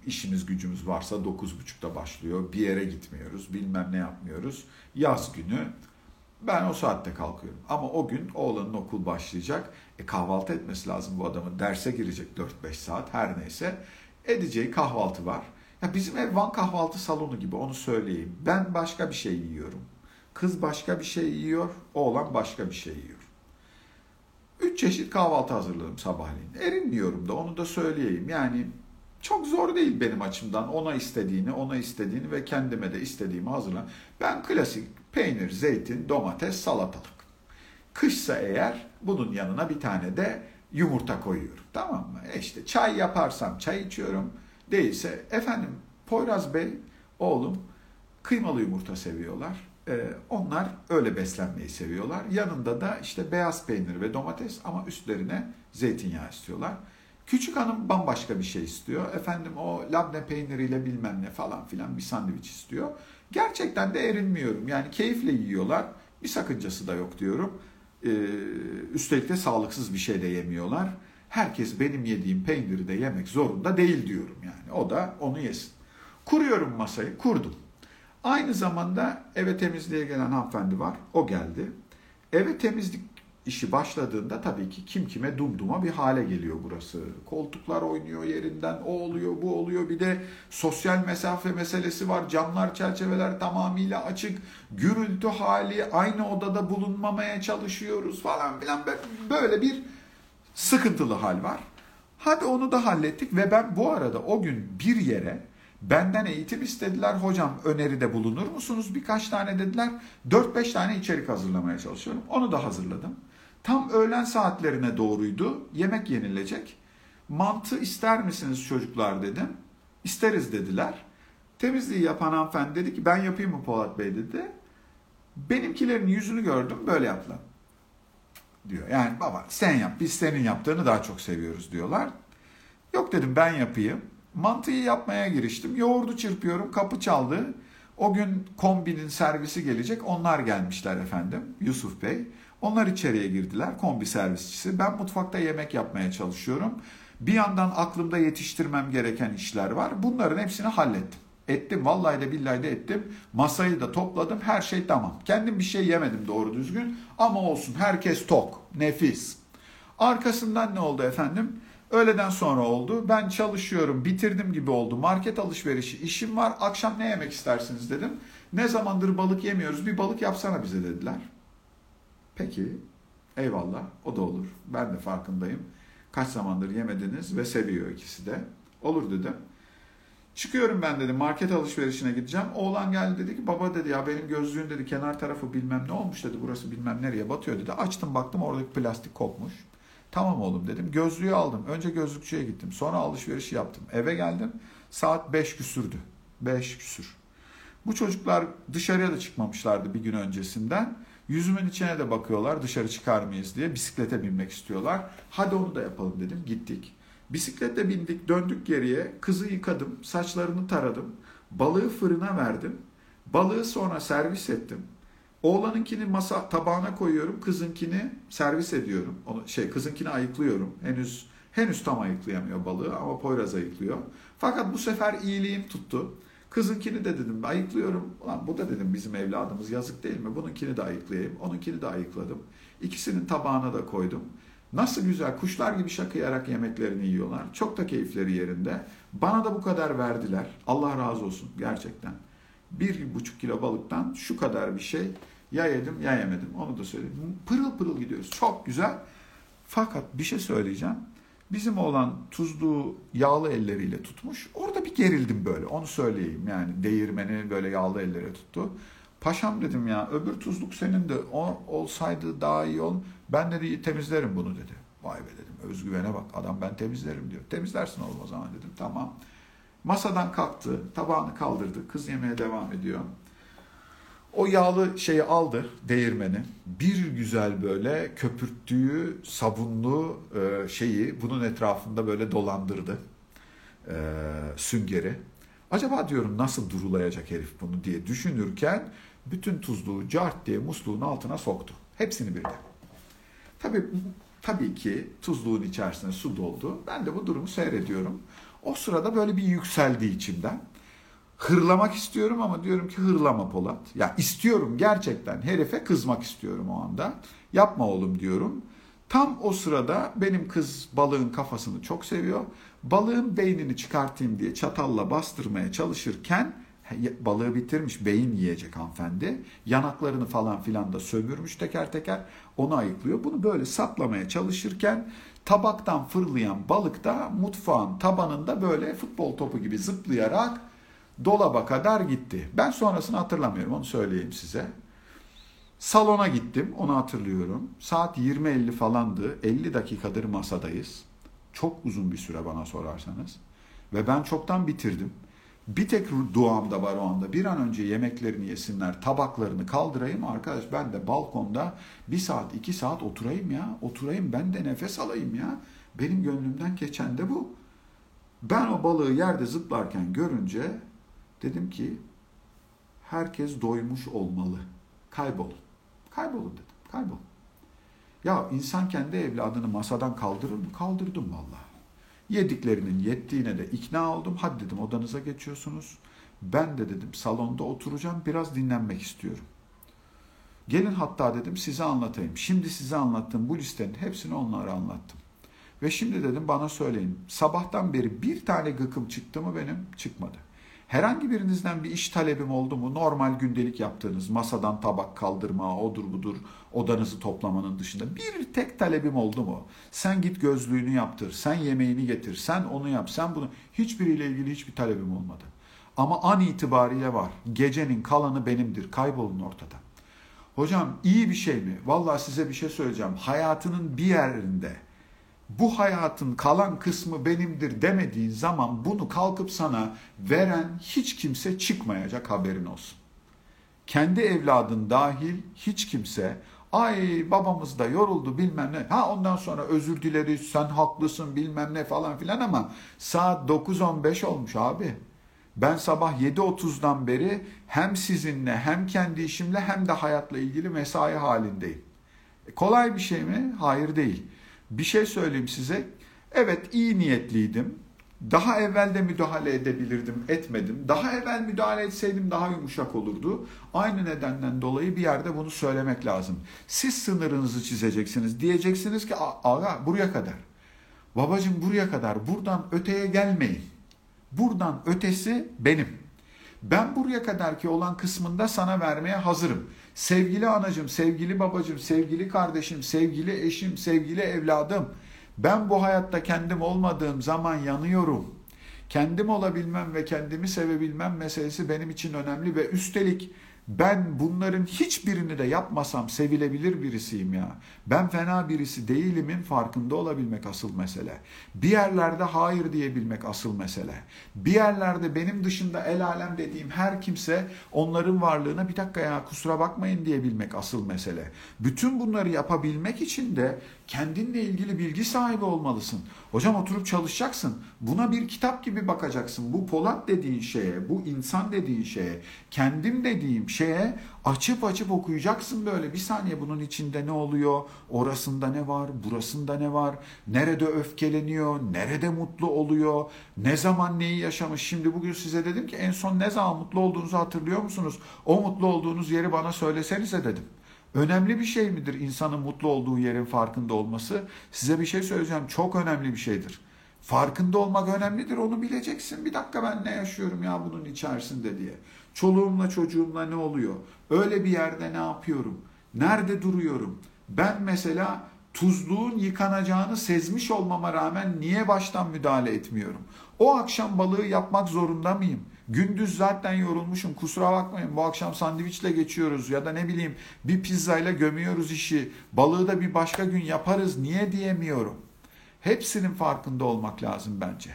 İşimiz gücümüz varsa dokuz buçukta başlıyor. Bir yere gitmiyoruz. Bilmem ne yapmıyoruz. Yaz günü ben o saatte kalkıyorum. Ama o gün oğlanın okul başlayacak. E kahvaltı etmesi lazım bu adamın. Derse girecek 4-5 saat her neyse. Edeceği kahvaltı var. Ya bizim ev Van kahvaltı salonu gibi onu söyleyeyim. Ben başka bir şey yiyorum. Kız başka bir şey yiyor. Oğlan başka bir şey yiyor. Üç çeşit kahvaltı hazırladım sabahleyin. Erinmiyorum da onu da söyleyeyim. Yani çok zor değil benim açımdan ona istediğini, ona istediğini ve kendime de istediğimi hazırlan. Ben klasik peynir, zeytin, domates, salatalık. Kışsa eğer bunun yanına bir tane de yumurta koyuyorum. Tamam mı? E işte çay yaparsam çay içiyorum. Değilse efendim Poyraz Bey oğlum kıymalı yumurta seviyorlar. Ee, onlar öyle beslenmeyi seviyorlar. Yanında da işte beyaz peynir ve domates ama üstlerine zeytinyağı istiyorlar. Küçük hanım bambaşka bir şey istiyor. Efendim o labne peyniriyle bilmem ne falan filan bir sandviç istiyor. Gerçekten de erinmiyorum. Yani keyifle yiyorlar. Bir sakıncası da yok diyorum. Ee, üstelik de sağlıksız bir şey de yemiyorlar. Herkes benim yediğim peyniri de yemek zorunda değil diyorum yani. O da onu yesin. Kuruyorum masayı, kurdum. Aynı zamanda eve temizliğe gelen hanımefendi var. O geldi. Eve temizlik işi başladığında tabii ki kim kime dumduma bir hale geliyor burası. Koltuklar oynuyor yerinden, o oluyor, bu oluyor. Bir de sosyal mesafe meselesi var. Camlar, çerçeveler tamamıyla açık. Gürültü hali, aynı odada bulunmamaya çalışıyoruz falan filan. Böyle bir sıkıntılı hal var. Hadi onu da hallettik ve ben bu arada o gün bir yere benden eğitim istediler. Hocam öneride bulunur musunuz? Birkaç tane dediler. 4-5 tane içerik hazırlamaya çalışıyorum. Onu da hazırladım. Tam öğlen saatlerine doğruydu. Yemek yenilecek. Mantı ister misiniz çocuklar dedim. İsteriz dediler. Temizliği yapan hanımefendi dedi ki ben yapayım mı Polat Bey dedi. Benimkilerin yüzünü gördüm böyle yaptılar. Diyor. Yani baba sen yap biz senin yaptığını daha çok seviyoruz diyorlar. Yok dedim ben yapayım. Mantıyı yapmaya giriştim. Yoğurdu çırpıyorum kapı çaldı. O gün kombinin servisi gelecek. Onlar gelmişler efendim Yusuf Bey. Onlar içeriye girdiler kombi servisçisi. Ben mutfakta yemek yapmaya çalışıyorum. Bir yandan aklımda yetiştirmem gereken işler var. Bunların hepsini hallettim. Ettim vallahi de billahi de ettim. Masayı da topladım. Her şey tamam. Kendim bir şey yemedim doğru düzgün. Ama olsun herkes tok. Nefis. Arkasından ne oldu efendim? Öğleden sonra oldu. Ben çalışıyorum, bitirdim gibi oldu. Market alışverişi, işim var. Akşam ne yemek istersiniz dedim. Ne zamandır balık yemiyoruz. Bir balık yapsana bize dediler. Peki, eyvallah. O da olur. Ben de farkındayım. Kaç zamandır yemediniz ve seviyor ikisi de. Olur dedim. Çıkıyorum ben dedi market alışverişine gideceğim. Oğlan geldi dedi ki baba dedi ya benim gözlüğün dedi kenar tarafı bilmem ne olmuş dedi. Burası bilmem nereye batıyor dedi. Açtım baktım oradaki plastik kopmuş. Tamam oğlum dedim. Gözlüğü aldım. Önce gözlükçüye gittim. Sonra alışveriş yaptım. Eve geldim. Saat 5 küsürdü. 5 küsür. Bu çocuklar dışarıya da çıkmamışlardı bir gün öncesinden. Yüzümün içine de bakıyorlar dışarı çıkar mıyız diye. Bisiklete binmek istiyorlar. Hadi onu da yapalım dedim. Gittik. Bisiklete bindik döndük geriye. Kızı yıkadım. Saçlarını taradım. Balığı fırına verdim. Balığı sonra servis ettim. Oğlanınkini masa tabağına koyuyorum, kızınkini servis ediyorum. Onu şey kızınkini ayıklıyorum. Henüz henüz tam ayıklayamıyor balığı ama Poyraz ayıklıyor. Fakat bu sefer iyiliğim tuttu. Kızınkini de dedim ayıklıyorum. Ulan bu da dedim bizim evladımız yazık değil mi? Bununkini de ayıklayayım. Onunkini de ayıkladım. İkisinin tabağına da koydum. Nasıl güzel kuşlar gibi şakıyarak yemeklerini yiyorlar. Çok da keyifleri yerinde. Bana da bu kadar verdiler. Allah razı olsun gerçekten. Bir buçuk kilo balıktan şu kadar bir şey Ya yedim ya yemedim. Onu da söyledim. Pırıl pırıl gidiyoruz. Çok güzel. Fakat bir şey söyleyeceğim. Bizim olan tuzlu yağlı elleriyle tutmuş. Orada bir gerildim böyle. Onu söyleyeyim. Yani değirmeni böyle yağlı ellere tuttu. Paşam dedim ya öbür tuzluk senin de o olsaydı daha iyi ol. Ben de temizlerim bunu dedi. Vay be dedim özgüvene bak adam ben temizlerim diyor. Temizlersin oğlum o zaman dedim tamam. Masadan kalktı tabağını kaldırdı kız yemeye devam ediyor. O yağlı şeyi aldı değirmeni. Bir güzel böyle köpürttüğü sabunlu e, şeyi bunun etrafında böyle dolandırdı. E, süngeri. Acaba diyorum nasıl durulayacak herif bunu diye düşünürken bütün tuzluğu cart diye musluğun altına soktu. Hepsini birden. Tabii, tabii ki tuzluğun içerisine su doldu. Ben de bu durumu seyrediyorum. O sırada böyle bir yükseldi içimden. Hırlamak istiyorum ama diyorum ki hırlama Polat. Ya istiyorum gerçekten herife kızmak istiyorum o anda. Yapma oğlum diyorum. Tam o sırada benim kız balığın kafasını çok seviyor. Balığın beynini çıkartayım diye çatalla bastırmaya çalışırken balığı bitirmiş beyin yiyecek hanımefendi. Yanaklarını falan filan da sömürmüş teker teker onu ayıklıyor. Bunu böyle saplamaya çalışırken tabaktan fırlayan balık da mutfağın tabanında böyle futbol topu gibi zıplayarak dolaba kadar gitti. Ben sonrasını hatırlamıyorum onu söyleyeyim size. Salona gittim onu hatırlıyorum. Saat 20.50 falandı. 50 dakikadır masadayız. Çok uzun bir süre bana sorarsanız. Ve ben çoktan bitirdim. Bir tek duam da var o anda. Bir an önce yemeklerini yesinler, tabaklarını kaldırayım arkadaş. Ben de balkonda bir saat, iki saat oturayım ya. Oturayım ben de nefes alayım ya. Benim gönlümden geçen de bu. Ben o balığı yerde zıplarken görünce dedim ki herkes doymuş olmalı. Kaybolun. Kaybolun dedim. Kaybolun. Ya insan kendi evladını masadan kaldırır mı? Kaldırdım vallahi. Yediklerinin yettiğine de ikna oldum. Hadi dedim odanıza geçiyorsunuz. Ben de dedim salonda oturacağım biraz dinlenmek istiyorum. Gelin hatta dedim size anlatayım. Şimdi size anlattığım bu listenin hepsini onlara anlattım. Ve şimdi dedim bana söyleyin. Sabahtan beri bir tane gıkım çıktı mı benim? Çıkmadı. Herhangi birinizden bir iş talebim oldu mu? Normal gündelik yaptığınız masadan tabak kaldırma, odur budur, odanızı toplamanın dışında bir tek talebim oldu mu? Sen git gözlüğünü yaptır, sen yemeğini getir, sen onu yap, sen bunu. Hiçbiriyle ilgili hiçbir talebim olmadı. Ama an itibariyle var. Gecenin kalanı benimdir. Kaybolun ortadan. Hocam iyi bir şey mi? Vallahi size bir şey söyleyeceğim. Hayatının bir yerinde bu hayatın kalan kısmı benimdir demediğin zaman bunu kalkıp sana veren hiç kimse çıkmayacak haberin olsun. Kendi evladın dahil hiç kimse ay babamız da yoruldu bilmem ne. Ha ondan sonra özür dileriz sen haklısın bilmem ne falan filan ama saat 9.15 olmuş abi. Ben sabah 7.30'dan beri hem sizinle hem kendi işimle hem de hayatla ilgili mesai halindeyim. E, kolay bir şey mi? Hayır değil. Bir şey söyleyeyim size. Evet iyi niyetliydim. Daha evvel de müdahale edebilirdim, etmedim. Daha evvel müdahale etseydim daha yumuşak olurdu. Aynı nedenden dolayı bir yerde bunu söylemek lazım. Siz sınırınızı çizeceksiniz. Diyeceksiniz ki aga buraya kadar. Babacım buraya kadar. Buradan öteye gelmeyin. Buradan ötesi benim. Ben buraya kadarki olan kısmında sana vermeye hazırım. Sevgili anacım, sevgili babacım, sevgili kardeşim, sevgili eşim, sevgili evladım. Ben bu hayatta kendim olmadığım zaman yanıyorum. Kendim olabilmem ve kendimi sevebilmem meselesi benim için önemli ve üstelik ben bunların hiçbirini de yapmasam sevilebilir birisiyim ya. Ben fena birisi değilimin farkında olabilmek asıl mesele. Bir yerlerde hayır diyebilmek asıl mesele. Bir yerlerde benim dışında el alem dediğim her kimse onların varlığına bir dakika ya kusura bakmayın diyebilmek asıl mesele. Bütün bunları yapabilmek için de kendinle ilgili bilgi sahibi olmalısın. Hocam oturup çalışacaksın. Buna bir kitap gibi bakacaksın. Bu Polat dediğin şeye, bu insan dediğin şeye, kendim dediğim şeye açıp açıp okuyacaksın böyle. Bir saniye bunun içinde ne oluyor? Orasında ne var? Burasında ne var? Nerede öfkeleniyor? Nerede mutlu oluyor? Ne zaman neyi yaşamış? Şimdi bugün size dedim ki en son ne zaman mutlu olduğunuzu hatırlıyor musunuz? O mutlu olduğunuz yeri bana söylesenize dedim. Önemli bir şey midir insanın mutlu olduğu yerin farkında olması? Size bir şey söyleyeceğim. Çok önemli bir şeydir. Farkında olmak önemlidir. Onu bileceksin. Bir dakika ben ne yaşıyorum ya bunun içerisinde diye. Çoluğumla çocuğumla ne oluyor? Öyle bir yerde ne yapıyorum? Nerede duruyorum? Ben mesela tuzluğun yıkanacağını sezmiş olmama rağmen niye baştan müdahale etmiyorum? O akşam balığı yapmak zorunda mıyım? Gündüz zaten yorulmuşum kusura bakmayın bu akşam sandviçle geçiyoruz ya da ne bileyim bir pizzayla gömüyoruz işi. Balığı da bir başka gün yaparız niye diyemiyorum. Hepsinin farkında olmak lazım bence.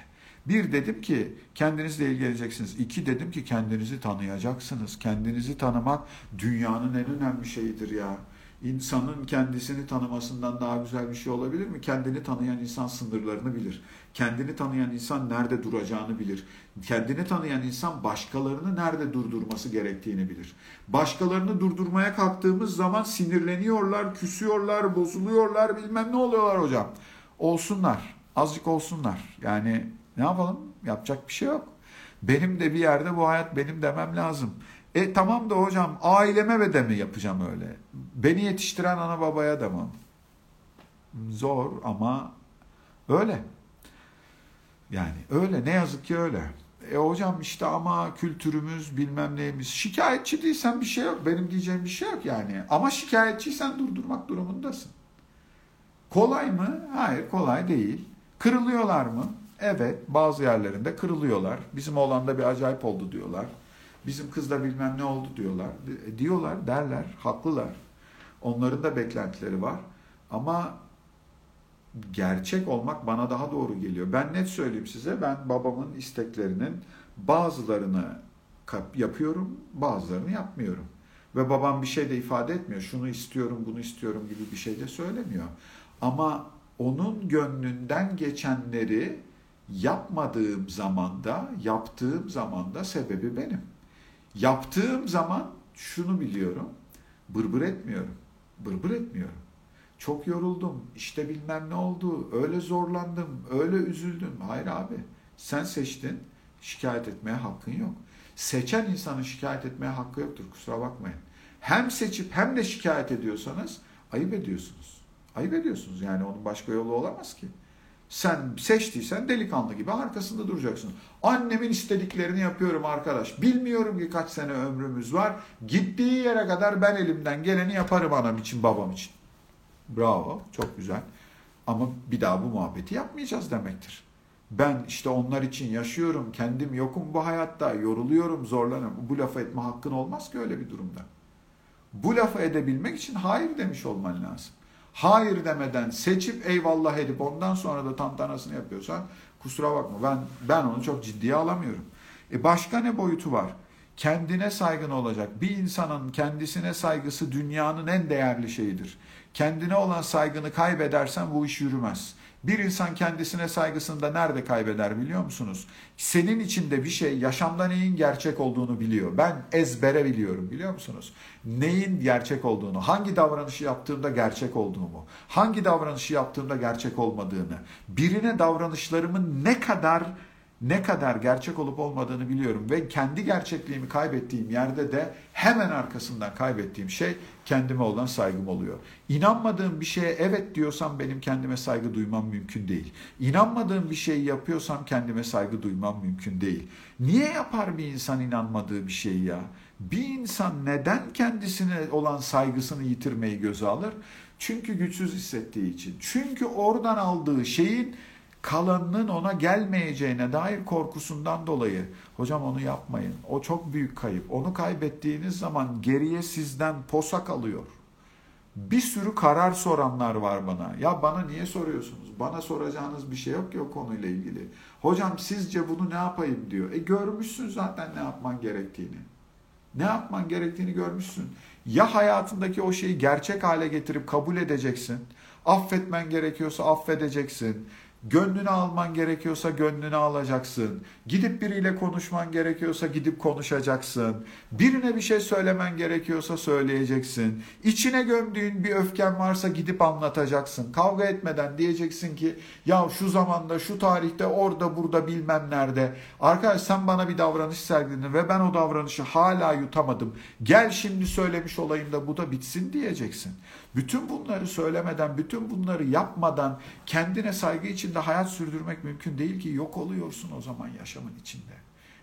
Bir dedim ki kendinizle ilgileneceksiniz. İki dedim ki kendinizi tanıyacaksınız. Kendinizi tanımak dünyanın en önemli şeyidir ya. İnsanın kendisini tanımasından daha güzel bir şey olabilir mi? Kendini tanıyan insan sınırlarını bilir. Kendini tanıyan insan nerede duracağını bilir. Kendini tanıyan insan başkalarını nerede durdurması gerektiğini bilir. Başkalarını durdurmaya kalktığımız zaman sinirleniyorlar, küsüyorlar, bozuluyorlar, bilmem ne oluyorlar hocam. Olsunlar, azıcık olsunlar. Yani ne yapalım? Yapacak bir şey yok. Benim de bir yerde bu hayat benim demem lazım. E tamam da hocam aileme ve de mi yapacağım öyle? Beni yetiştiren ana babaya mı? Zor ama öyle. Yani öyle ne yazık ki öyle. E hocam işte ama kültürümüz bilmem neyimiz. Şikayetçi değilsen bir şey yok. Benim diyeceğim bir şey yok yani. Ama şikayetçiysen durdurmak durumundasın. Kolay mı? Hayır kolay değil. Kırılıyorlar mı? Evet bazı yerlerinde kırılıyorlar. Bizim oğlanda bir acayip oldu diyorlar. Bizim kızda bilmem ne oldu diyorlar. E, diyorlar derler haklılar. Onların da beklentileri var. Ama gerçek olmak bana daha doğru geliyor. Ben net söyleyeyim size ben babamın isteklerinin bazılarını yapıyorum bazılarını yapmıyorum. Ve babam bir şey de ifade etmiyor. Şunu istiyorum bunu istiyorum gibi bir şey de söylemiyor. Ama onun gönlünden geçenleri yapmadığım zamanda, yaptığım zamanda sebebi benim. Yaptığım zaman şunu biliyorum. Bırbır etmiyorum. Bırbır etmiyorum. Çok yoruldum. İşte bilmem ne oldu. Öyle zorlandım. Öyle üzüldüm. Hayır abi. Sen seçtin. Şikayet etmeye hakkın yok. Seçen insanın şikayet etmeye hakkı yoktur. Kusura bakmayın. Hem seçip hem de şikayet ediyorsanız ayıp ediyorsunuz. Ayıp ediyorsunuz. Yani onun başka yolu olamaz ki. Sen seçtiysen delikanlı gibi arkasında duracaksın. Annemin istediklerini yapıyorum arkadaş. Bilmiyorum ki kaç sene ömrümüz var. Gittiği yere kadar ben elimden geleni yaparım anam için, babam için. Bravo, çok güzel. Ama bir daha bu muhabbeti yapmayacağız demektir. Ben işte onlar için yaşıyorum, kendim yokum bu hayatta, yoruluyorum, zorlanıyorum. Bu lafı etme hakkın olmaz ki öyle bir durumda. Bu lafı edebilmek için hayır demiş olman lazım hayır demeden seçip eyvallah edip ondan sonra da tantanasını yapıyorsan kusura bakma ben ben onu çok ciddiye alamıyorum. E başka ne boyutu var? Kendine saygın olacak. Bir insanın kendisine saygısı dünyanın en değerli şeyidir. Kendine olan saygını kaybedersen bu iş yürümez. Bir insan kendisine saygısını da nerede kaybeder biliyor musunuz? Senin içinde bir şey yaşamda neyin gerçek olduğunu biliyor. Ben ezbere biliyorum biliyor musunuz? Neyin gerçek olduğunu, hangi davranışı yaptığımda gerçek olduğumu, hangi davranışı yaptığımda gerçek olmadığını, birine davranışlarımın ne kadar ne kadar gerçek olup olmadığını biliyorum ve kendi gerçekliğimi kaybettiğim yerde de hemen arkasından kaybettiğim şey kendime olan saygım oluyor. İnanmadığım bir şeye evet diyorsam benim kendime saygı duymam mümkün değil. İnanmadığım bir şeyi yapıyorsam kendime saygı duymam mümkün değil. Niye yapar bir insan inanmadığı bir şeyi ya? Bir insan neden kendisine olan saygısını yitirmeyi göze alır? Çünkü güçsüz hissettiği için. Çünkü oradan aldığı şeyin kalanının ona gelmeyeceğine dair korkusundan dolayı hocam onu yapmayın. O çok büyük kayıp. Onu kaybettiğiniz zaman geriye sizden posa kalıyor. Bir sürü karar soranlar var bana. Ya bana niye soruyorsunuz? Bana soracağınız bir şey yok ki o konuyla ilgili. Hocam sizce bunu ne yapayım diyor. E görmüşsün zaten ne yapman gerektiğini. Ne yapman gerektiğini görmüşsün. Ya hayatındaki o şeyi gerçek hale getirip kabul edeceksin. Affetmen gerekiyorsa affedeceksin. Gönlünü alman gerekiyorsa gönlünü alacaksın. Gidip biriyle konuşman gerekiyorsa gidip konuşacaksın. Birine bir şey söylemen gerekiyorsa söyleyeceksin. İçine gömdüğün bir öfken varsa gidip anlatacaksın. Kavga etmeden diyeceksin ki ya şu zamanda şu tarihte orada burada bilmem nerede. Arkadaş sen bana bir davranış sergiledin ve ben o davranışı hala yutamadım. Gel şimdi söylemiş olayım da bu da bitsin diyeceksin. Bütün bunları söylemeden, bütün bunları yapmadan kendine saygı içinde hayat sürdürmek mümkün değil ki yok oluyorsun o zaman yaşamın içinde.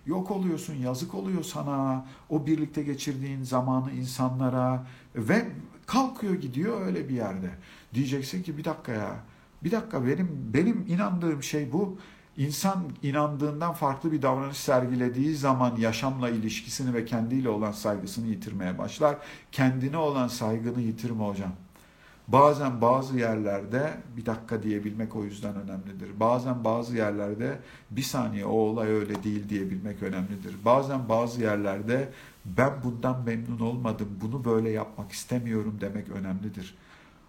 Yok oluyorsun, yazık oluyor sana. O birlikte geçirdiğin zamanı insanlara ve kalkıyor gidiyor öyle bir yerde. Diyeceksin ki bir dakika ya. Bir dakika benim benim inandığım şey bu. İnsan inandığından farklı bir davranış sergilediği zaman yaşamla ilişkisini ve kendiyle olan saygısını yitirmeye başlar. Kendine olan saygını yitirme hocam. Bazen bazı yerlerde bir dakika diyebilmek o yüzden önemlidir. Bazen bazı yerlerde bir saniye o olay öyle değil diyebilmek önemlidir. Bazen bazı yerlerde ben bundan memnun olmadım, bunu böyle yapmak istemiyorum demek önemlidir.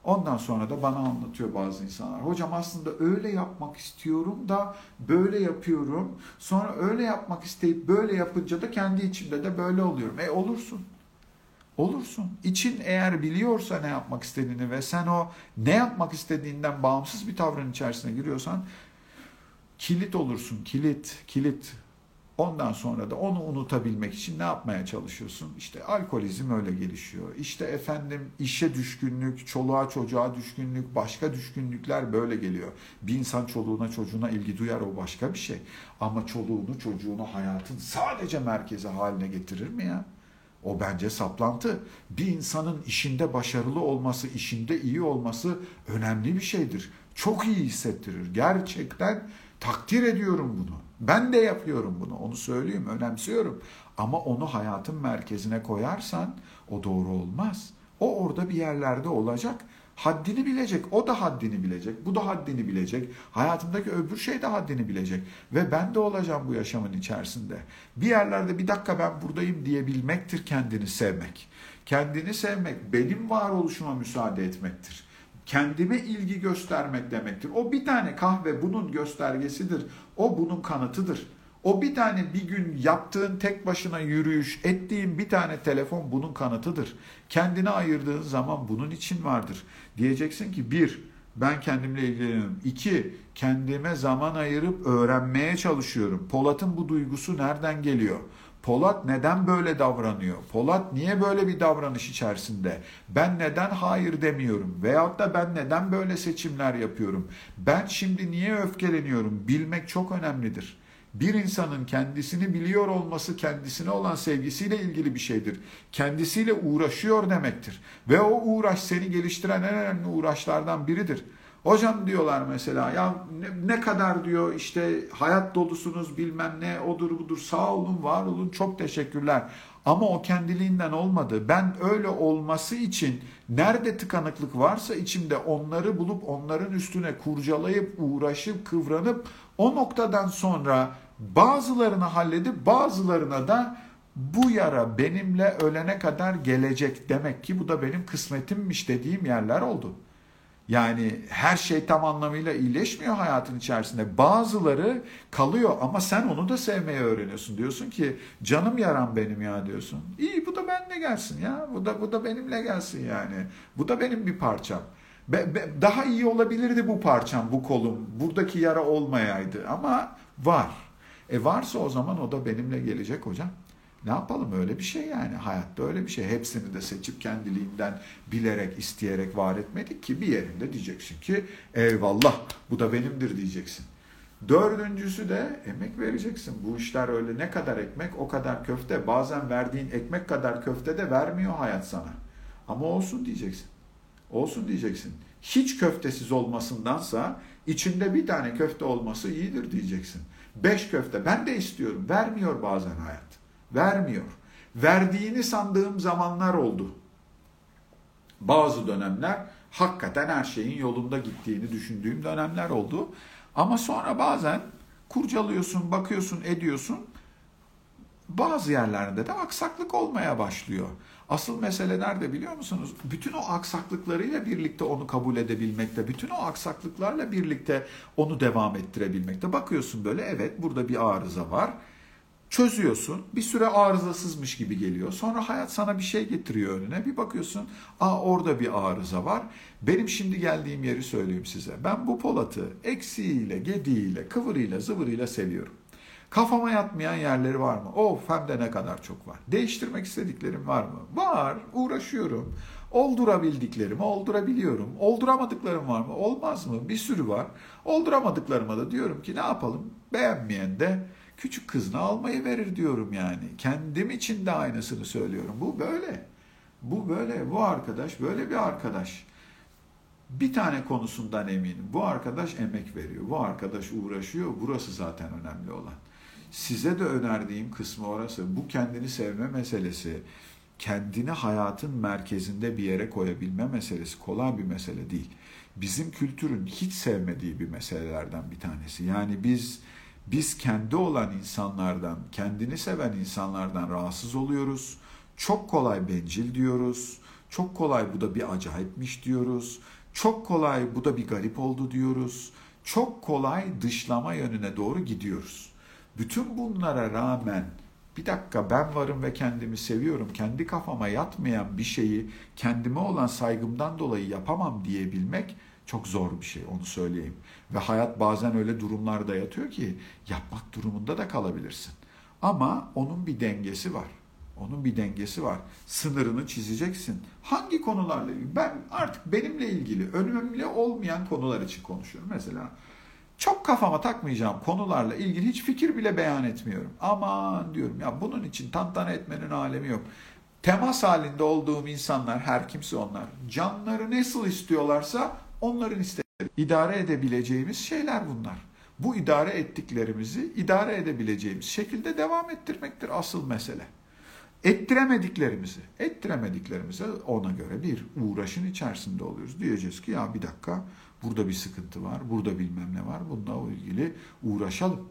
Ondan sonra da bana anlatıyor bazı insanlar. Hocam aslında öyle yapmak istiyorum da böyle yapıyorum. Sonra öyle yapmak isteyip böyle yapınca da kendi içimde de böyle oluyorum. E olursun. Olursun. İçin eğer biliyorsa ne yapmak istediğini ve sen o ne yapmak istediğinden bağımsız bir tavrın içerisine giriyorsan kilit olursun. Kilit, kilit. Ondan sonra da onu unutabilmek için ne yapmaya çalışıyorsun? İşte alkolizm öyle gelişiyor. İşte efendim işe düşkünlük, çoluğa çocuğa düşkünlük, başka düşkünlükler böyle geliyor. Bir insan çoluğuna çocuğuna ilgi duyar o başka bir şey. Ama çoluğunu çocuğunu hayatın sadece merkezi haline getirir mi ya? O bence saplantı. Bir insanın işinde başarılı olması, işinde iyi olması önemli bir şeydir. Çok iyi hissettirir. Gerçekten takdir ediyorum bunu. Ben de yapıyorum bunu. Onu söyleyeyim, önemsiyorum. Ama onu hayatın merkezine koyarsan o doğru olmaz. O orada bir yerlerde olacak. Haddini bilecek. O da haddini bilecek. Bu da haddini bilecek. Hayatındaki öbür şey de haddini bilecek. Ve ben de olacağım bu yaşamın içerisinde. Bir yerlerde bir dakika ben buradayım diyebilmektir kendini sevmek. Kendini sevmek benim varoluşuma müsaade etmektir. Kendime ilgi göstermek demektir. O bir tane kahve bunun göstergesidir. O bunun kanıtıdır. O bir tane bir gün yaptığın tek başına yürüyüş, ettiğin bir tane telefon bunun kanıtıdır. Kendine ayırdığın zaman bunun için vardır. Diyeceksin ki bir, ben kendimle ilgileniyorum. İki, kendime zaman ayırıp öğrenmeye çalışıyorum. Polat'ın bu duygusu nereden geliyor? Polat neden böyle davranıyor? Polat niye böyle bir davranış içerisinde? Ben neden hayır demiyorum? Veyahut da ben neden böyle seçimler yapıyorum? Ben şimdi niye öfkeleniyorum? Bilmek çok önemlidir. Bir insanın kendisini biliyor olması kendisine olan sevgisiyle ilgili bir şeydir. Kendisiyle uğraşıyor demektir. Ve o uğraş seni geliştiren en önemli uğraşlardan biridir. Hocam diyorlar mesela ya ne, ne kadar diyor işte hayat dolusunuz bilmem ne odur budur sağ olun var olun çok teşekkürler. Ama o kendiliğinden olmadı. Ben öyle olması için nerede tıkanıklık varsa içimde onları bulup onların üstüne kurcalayıp uğraşıp kıvranıp o noktadan sonra bazılarını halledip bazılarına da bu yara benimle ölene kadar gelecek demek ki bu da benim kısmetimmiş dediğim yerler oldu. Yani her şey tam anlamıyla iyileşmiyor hayatın içerisinde. Bazıları kalıyor ama sen onu da sevmeye öğreniyorsun. Diyorsun ki canım yaram benim ya diyorsun. İyi bu da benimle gelsin ya. Bu da bu da benimle gelsin yani. Bu da benim bir parçam. Be, be, daha iyi olabilirdi bu parçam, bu kolum. Buradaki yara olmayaydı ama var. E varsa o zaman o da benimle gelecek hocam. Ne yapalım öyle bir şey yani hayatta öyle bir şey. Hepsini de seçip kendiliğinden bilerek, isteyerek var etmedik ki bir yerinde diyeceksin ki eyvallah bu da benimdir diyeceksin. Dördüncüsü de emek vereceksin. Bu işler öyle ne kadar ekmek o kadar köfte. Bazen verdiğin ekmek kadar köfte de vermiyor hayat sana. Ama olsun diyeceksin. Olsun diyeceksin. Hiç köftesiz olmasındansa içinde bir tane köfte olması iyidir diyeceksin. Beş köfte ben de istiyorum. Vermiyor bazen hayat. Vermiyor. Verdiğini sandığım zamanlar oldu. Bazı dönemler hakikaten her şeyin yolunda gittiğini düşündüğüm dönemler oldu. Ama sonra bazen kurcalıyorsun, bakıyorsun, ediyorsun. Bazı yerlerinde de aksaklık olmaya başlıyor. Asıl mesele nerede biliyor musunuz? Bütün o aksaklıklarıyla birlikte onu kabul edebilmekte, bütün o aksaklıklarla birlikte onu devam ettirebilmekte. Bakıyorsun böyle evet burada bir arıza var çözüyorsun. Bir süre arızasızmış gibi geliyor. Sonra hayat sana bir şey getiriyor önüne. Bir bakıyorsun, aa orada bir arıza var. Benim şimdi geldiğim yeri söyleyeyim size. Ben bu Polat'ı eksiğiyle, gediğiyle, kıvırıyla, zıvırıyla seviyorum. Kafama yatmayan yerleri var mı? Of hem de ne kadar çok var. Değiştirmek istediklerim var mı? Var. Uğraşıyorum. Oldurabildiklerimi oldurabiliyorum. Olduramadıklarım var mı? Olmaz mı? Bir sürü var. Olduramadıklarıma da diyorum ki ne yapalım? Beğenmeyen de küçük kızını almayı verir diyorum yani. Kendim için de aynısını söylüyorum. Bu böyle. Bu böyle. Bu arkadaş böyle bir arkadaş. Bir tane konusundan eminim. Bu arkadaş emek veriyor. Bu arkadaş uğraşıyor. Burası zaten önemli olan. Size de önerdiğim kısmı orası. Bu kendini sevme meselesi, kendini hayatın merkezinde bir yere koyabilme meselesi kolay bir mesele değil. Bizim kültürün hiç sevmediği bir meselelerden bir tanesi. Yani biz biz kendi olan insanlardan, kendini seven insanlardan rahatsız oluyoruz. Çok kolay bencil diyoruz. Çok kolay bu da bir acayipmiş diyoruz. Çok kolay bu da bir garip oldu diyoruz. Çok kolay dışlama yönüne doğru gidiyoruz. Bütün bunlara rağmen bir dakika ben varım ve kendimi seviyorum. Kendi kafama yatmayan bir şeyi kendime olan saygımdan dolayı yapamam diyebilmek çok zor bir şey onu söyleyeyim. Ve hayat bazen öyle durumlarda yatıyor ki yapmak durumunda da kalabilirsin. Ama onun bir dengesi var. Onun bir dengesi var. Sınırını çizeceksin. Hangi konularla? Ben artık benimle ilgili önemli olmayan konular için konuşuyorum. Mesela çok kafama takmayacağım konularla ilgili hiç fikir bile beyan etmiyorum. Aman diyorum ya bunun için tantana etmenin alemi yok. Temas halinde olduğum insanlar her kimse onlar. Canları nasıl istiyorlarsa onların istedikleri. İdare edebileceğimiz şeyler bunlar. Bu idare ettiklerimizi idare edebileceğimiz şekilde devam ettirmektir asıl mesele. Ettiremediklerimizi, ettiremediklerimize ona göre bir uğraşın içerisinde oluyoruz. Diyeceğiz ki ya bir dakika burada bir sıkıntı var, burada bilmem ne var, bununla ilgili uğraşalım.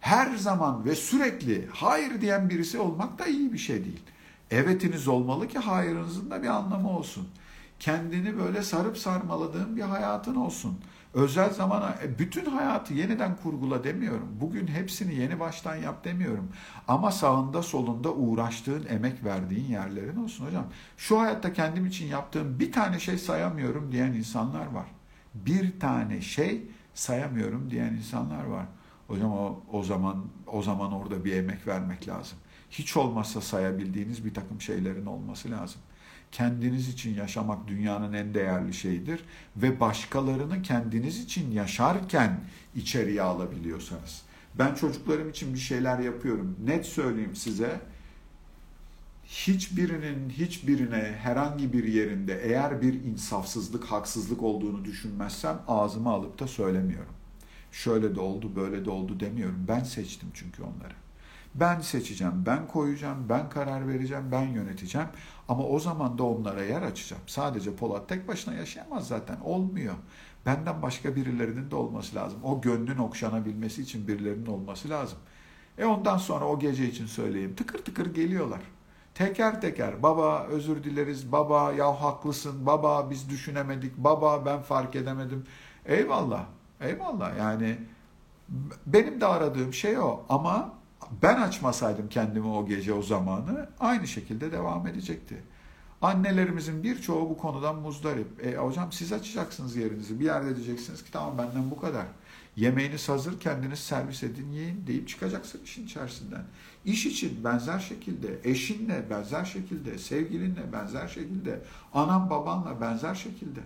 Her zaman ve sürekli hayır diyen birisi olmak da iyi bir şey değil. Evetiniz olmalı ki hayırınızın da bir anlamı olsun. Kendini böyle sarıp sarmaladığın bir hayatın olsun. Özel zamana e, bütün hayatı yeniden kurgula demiyorum. Bugün hepsini yeni baştan yap demiyorum. Ama sağında solunda uğraştığın, emek verdiğin yerlerin olsun hocam. Şu hayatta kendim için yaptığım bir tane şey sayamıyorum diyen insanlar var. Bir tane şey sayamıyorum diyen insanlar var. Hocam o, o zaman o zaman orada bir emek vermek lazım. Hiç olmazsa sayabildiğiniz bir takım şeylerin olması lazım kendiniz için yaşamak dünyanın en değerli şeyidir ve başkalarını kendiniz için yaşarken içeriye alabiliyorsanız. Ben çocuklarım için bir şeyler yapıyorum. Net söyleyeyim size. Hiçbirinin hiçbirine herhangi bir yerinde eğer bir insafsızlık, haksızlık olduğunu düşünmezsem ağzıma alıp da söylemiyorum. Şöyle de oldu, böyle de oldu demiyorum. Ben seçtim çünkü onları. Ben seçeceğim, ben koyacağım, ben karar vereceğim, ben yöneteceğim. Ama o zaman da onlara yer açacağım. Sadece Polat tek başına yaşayamaz zaten. Olmuyor. Benden başka birilerinin de olması lazım. O gönlün okşanabilmesi için birilerinin olması lazım. E ondan sonra o gece için söyleyeyim. Tıkır tıkır geliyorlar. Teker teker baba özür dileriz, baba ya haklısın, baba biz düşünemedik, baba ben fark edemedim. Eyvallah, eyvallah yani benim de aradığım şey o ama ben açmasaydım kendimi o gece o zamanı aynı şekilde devam edecekti. Annelerimizin birçoğu bu konudan muzdarip. E hocam siz açacaksınız yerinizi. Bir yerde diyeceksiniz ki tamam benden bu kadar. Yemeğiniz hazır kendiniz servis edin yiyin deyip çıkacaksın işin içerisinden. İş için benzer şekilde, eşinle benzer şekilde, sevgilinle benzer şekilde, anam babanla benzer şekilde.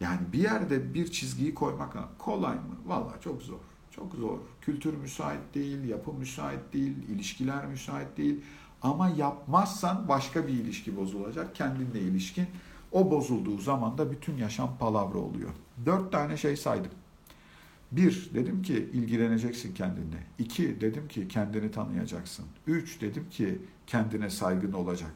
Yani bir yerde bir çizgiyi koymak kolay mı? Vallahi çok zor. Çok zor. Kültür müsait değil, yapı müsait değil, ilişkiler müsait değil. Ama yapmazsan başka bir ilişki bozulacak. Kendinle ilişkin. O bozulduğu zaman da bütün yaşam palavra oluyor. Dört tane şey saydım. Bir, dedim ki ilgileneceksin kendinle. İki, dedim ki kendini tanıyacaksın. Üç, dedim ki kendine saygın olacak.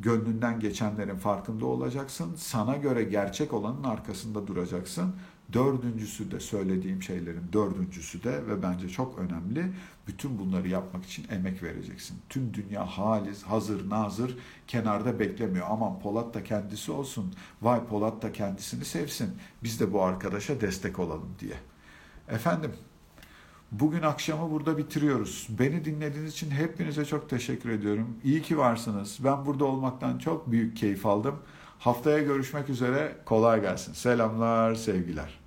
Gönlünden geçenlerin farkında olacaksın. Sana göre gerçek olanın arkasında duracaksın. Dördüncüsü de söylediğim şeylerin dördüncüsü de ve bence çok önemli. Bütün bunları yapmak için emek vereceksin. Tüm dünya haliz, hazır, nazır, kenarda beklemiyor. Aman Polat da kendisi olsun. Vay Polat da kendisini sevsin. Biz de bu arkadaşa destek olalım diye. Efendim, bugün akşamı burada bitiriyoruz. Beni dinlediğiniz için hepinize çok teşekkür ediyorum. İyi ki varsınız. Ben burada olmaktan çok büyük keyif aldım. Haftaya görüşmek üzere. Kolay gelsin. Selamlar, sevgiler.